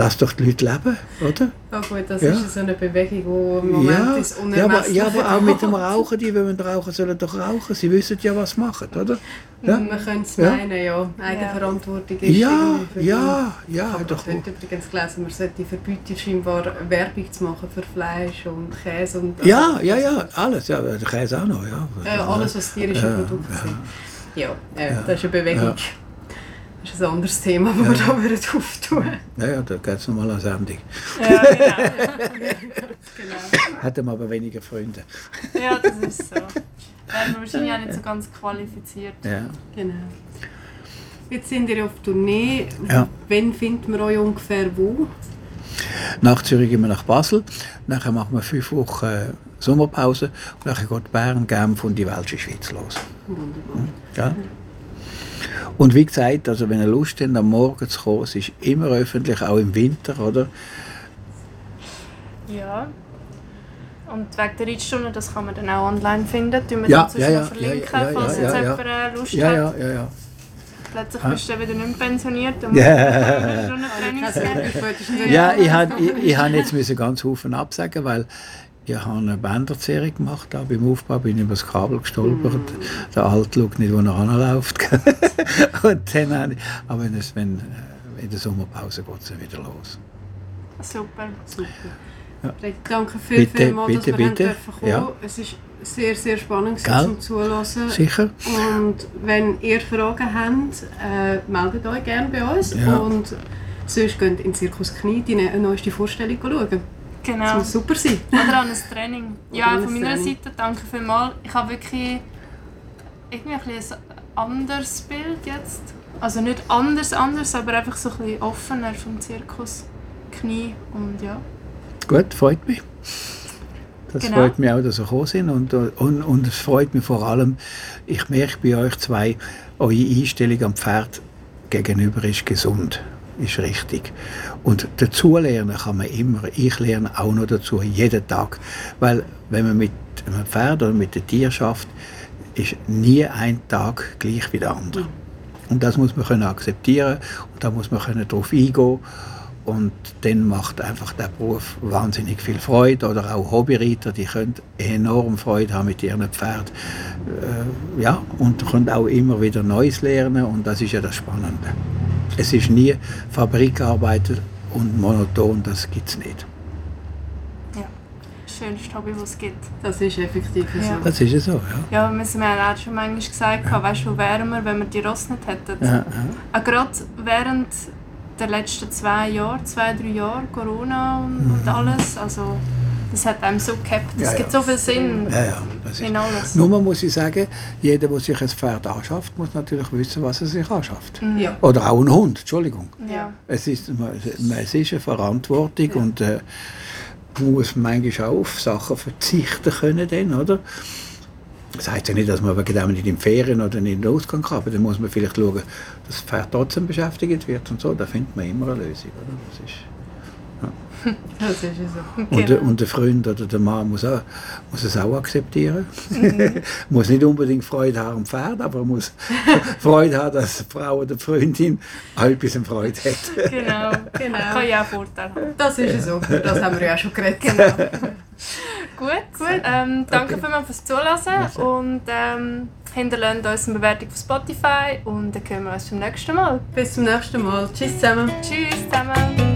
Speaker 2: Lass doch die Leute leben, oder?
Speaker 3: Ja gut, das
Speaker 2: Ja.
Speaker 3: ist so eine Bewegung, die im Moment
Speaker 2: Ja,
Speaker 3: ins
Speaker 2: ja, aber, ja, aber auch mit dem. Rauchen, die wollen rauchen, sollen doch rauchen. Sie wissen ja, was sie machen, oder? Ja,
Speaker 3: Man könnte es
Speaker 2: Ja.
Speaker 3: meinen, ja. Eigenverantwortung ist
Speaker 2: ja,
Speaker 3: verbunden.
Speaker 2: ja, ja.
Speaker 3: Ich habe
Speaker 2: Doch.
Speaker 3: übrigens gelesen, man sollte verbieten, scheinbar Werbung zu machen für Fleisch und Käse und
Speaker 2: Ja, ja, ja, alles. Ja, Käse auch noch, ja.
Speaker 3: Äh, alles, was tierische Produkte sind. Ja, äh, das ist eine Bewegung.
Speaker 2: Ja.
Speaker 3: Das ist ein anderes Thema, das wir da würden auftun
Speaker 2: Ja, ja, da geht es nochmal eine Sendung.
Speaker 1: Ja, genau.
Speaker 3: genau.
Speaker 2: Hätten wir aber weniger Freunde.
Speaker 1: Ja, das ist so. Wären wir wahrscheinlich auch nicht so ganz qualifiziert.
Speaker 2: Ja.
Speaker 3: genau. Jetzt sind ihr auf Tournee.
Speaker 2: Ja.
Speaker 3: Wann finden wir euch ungefähr wo?
Speaker 2: Nach Zürich gehen wir nach Basel. Nachher machen wir fünf Wochen äh, Sommerpause. Und dann geht Bern, Genf und die Welsche Schweiz los.
Speaker 3: Wunderbar.
Speaker 2: Ja. Und wie gesagt, also wenn ihr Lust habt, am Morgen zu kommen, es ist immer öffentlich, auch im Winter, oder?
Speaker 1: Ja. Und wegen der Reitstunde, das kann man dann auch online finden. Tun wir
Speaker 2: Ja,
Speaker 1: dann
Speaker 2: ja, ja,
Speaker 1: verlinken,
Speaker 2: ja, ja,
Speaker 1: falls
Speaker 2: ja,
Speaker 1: jetzt
Speaker 2: ja,
Speaker 1: jemand äh, Lust
Speaker 2: Ja,
Speaker 1: hat.
Speaker 2: ja, ja, ja.
Speaker 1: Plötzlich
Speaker 2: Ah.
Speaker 1: bist du dann wieder nicht pensioniert und
Speaker 2: Ja.
Speaker 1: musst noch Trainings geben.
Speaker 3: spätestens in
Speaker 2: Ja, ich habe ich, ich hab jetzt müssen ganz Haufen absagen, weil ich habe eine Bänderserie gemacht da beim Aufbau, bin über das Kabel gestolpert. Der Alte schaut nicht, wo er anläuft. Und dann ich, aber wenn, es, wenn in der Sommerpause geht es wieder los.
Speaker 1: Super.
Speaker 3: Super.
Speaker 2: Ja.
Speaker 3: Danke viel,
Speaker 2: Bitte,
Speaker 3: viel mal, dass
Speaker 2: bitte,
Speaker 3: wir
Speaker 2: bitte.
Speaker 3: kommen.
Speaker 2: Ja.
Speaker 3: Es ist sehr, sehr spannend
Speaker 2: Gell?
Speaker 3: zum Zuhören.
Speaker 2: Sicher?
Speaker 3: Und wenn ihr Fragen habt, äh, meldet euch gerne bei uns.
Speaker 2: Ja.
Speaker 3: Und sonst geht in den Zirkus Knie die ne- neueste Vorstellung schauen. Das
Speaker 1: Genau.
Speaker 3: muss super sein.
Speaker 1: Oder an ein Training. Ja, von
Speaker 3: ein
Speaker 1: meiner
Speaker 3: Training.
Speaker 1: Seite danke vielmals. Ich habe wirklich irgendwie ein, bisschen ein anderes Bild jetzt. Also nicht anders, anders, aber einfach so ein bisschen offener vom Zirkus. Knie und ja.
Speaker 2: Gut, freut mich. Das
Speaker 1: Genau.
Speaker 2: freut mich auch, dass ihr gekommen sind. Und, und, und es freut mich vor allem, ich merke bei euch zwei, eure Einstellung am Pferd gegenüber ist gesund, ist richtig. Und dazu lernen kann man immer. Ich lerne auch noch dazu, jeden Tag. Weil wenn man mit einem Pferd oder mit der Tierschaft ist nie ein Tag gleich wie der andere. Und das muss man können akzeptieren und da muss man können darauf eingehen. Und dann macht einfach der Beruf wahnsinnig viel Freude. Oder auch Hobbyreiter, die können enorm Freude haben mit ihren Pferden. Äh, ja, und können auch immer wieder Neues lernen und das ist ja das Spannende. Es ist nie Fabrikarbeit und monoton, das gibt es nicht.
Speaker 1: ja. Schönste Hobby, das es gibt.
Speaker 3: Das ist effektiv
Speaker 1: Ja.
Speaker 3: so.
Speaker 2: Das ist ja so, ja.
Speaker 1: Ja, wir haben ja auch schon manchmal gesagt, weißt du, wo wären wir, wenn wir die Ross nicht hätten.
Speaker 2: ja, ja.
Speaker 1: Auch gerade während der letzten zwei Jahre, zwei, drei Jahre, Corona und, und alles, also das hat einem so gehabt. Es
Speaker 2: Mhm. Ja,
Speaker 1: gibt
Speaker 2: ja.
Speaker 1: so viel Sinn
Speaker 2: ja, ja das ist.
Speaker 1: in alles.
Speaker 2: Nur muss ich sagen, jeder, der sich ein Pferd anschafft, muss natürlich wissen, was er sich anschafft.
Speaker 3: Ja.
Speaker 2: Oder auch ein Hund, Entschuldigung.
Speaker 1: Ja.
Speaker 2: Es ist, man- es ist eine Verantwortung und äh, man muss manchmal auch auf Sachen verzichten können, dann, oder? Das heisst ja nicht, dass man wegen dem nicht in Ferien oder nicht in den Ausgang kann, aber dann muss man vielleicht schauen, dass das Pferd trotzdem beschäftigt wird und so. Da findet man immer eine Lösung, oder? Das ist,
Speaker 3: Das ist so.
Speaker 2: und, der,
Speaker 1: Genau.
Speaker 2: und der Freund oder der Mann muss, auch, muss es auch akzeptieren. muss nicht unbedingt Freude haben am Pferd, aber er muss Freude haben, dass die Frau oder die Freundin auch etwas an Freude hat.
Speaker 1: Genau.
Speaker 3: Genau.
Speaker 1: Kann ja auch Vorteile haben.
Speaker 3: Das ist so. Über das haben wir ja auch schon geredet.
Speaker 1: Genau. Gut, gut. Ähm, danke
Speaker 2: Okay.
Speaker 1: vielmals fürs Zuhören und ähm, hinterlasst uns eine Bewertung auf Spotify und dann hören wir uns beim nächsten Mal.
Speaker 3: Bis zum nächsten Mal. Tschüss zusammen.
Speaker 1: Tschüss zusammen.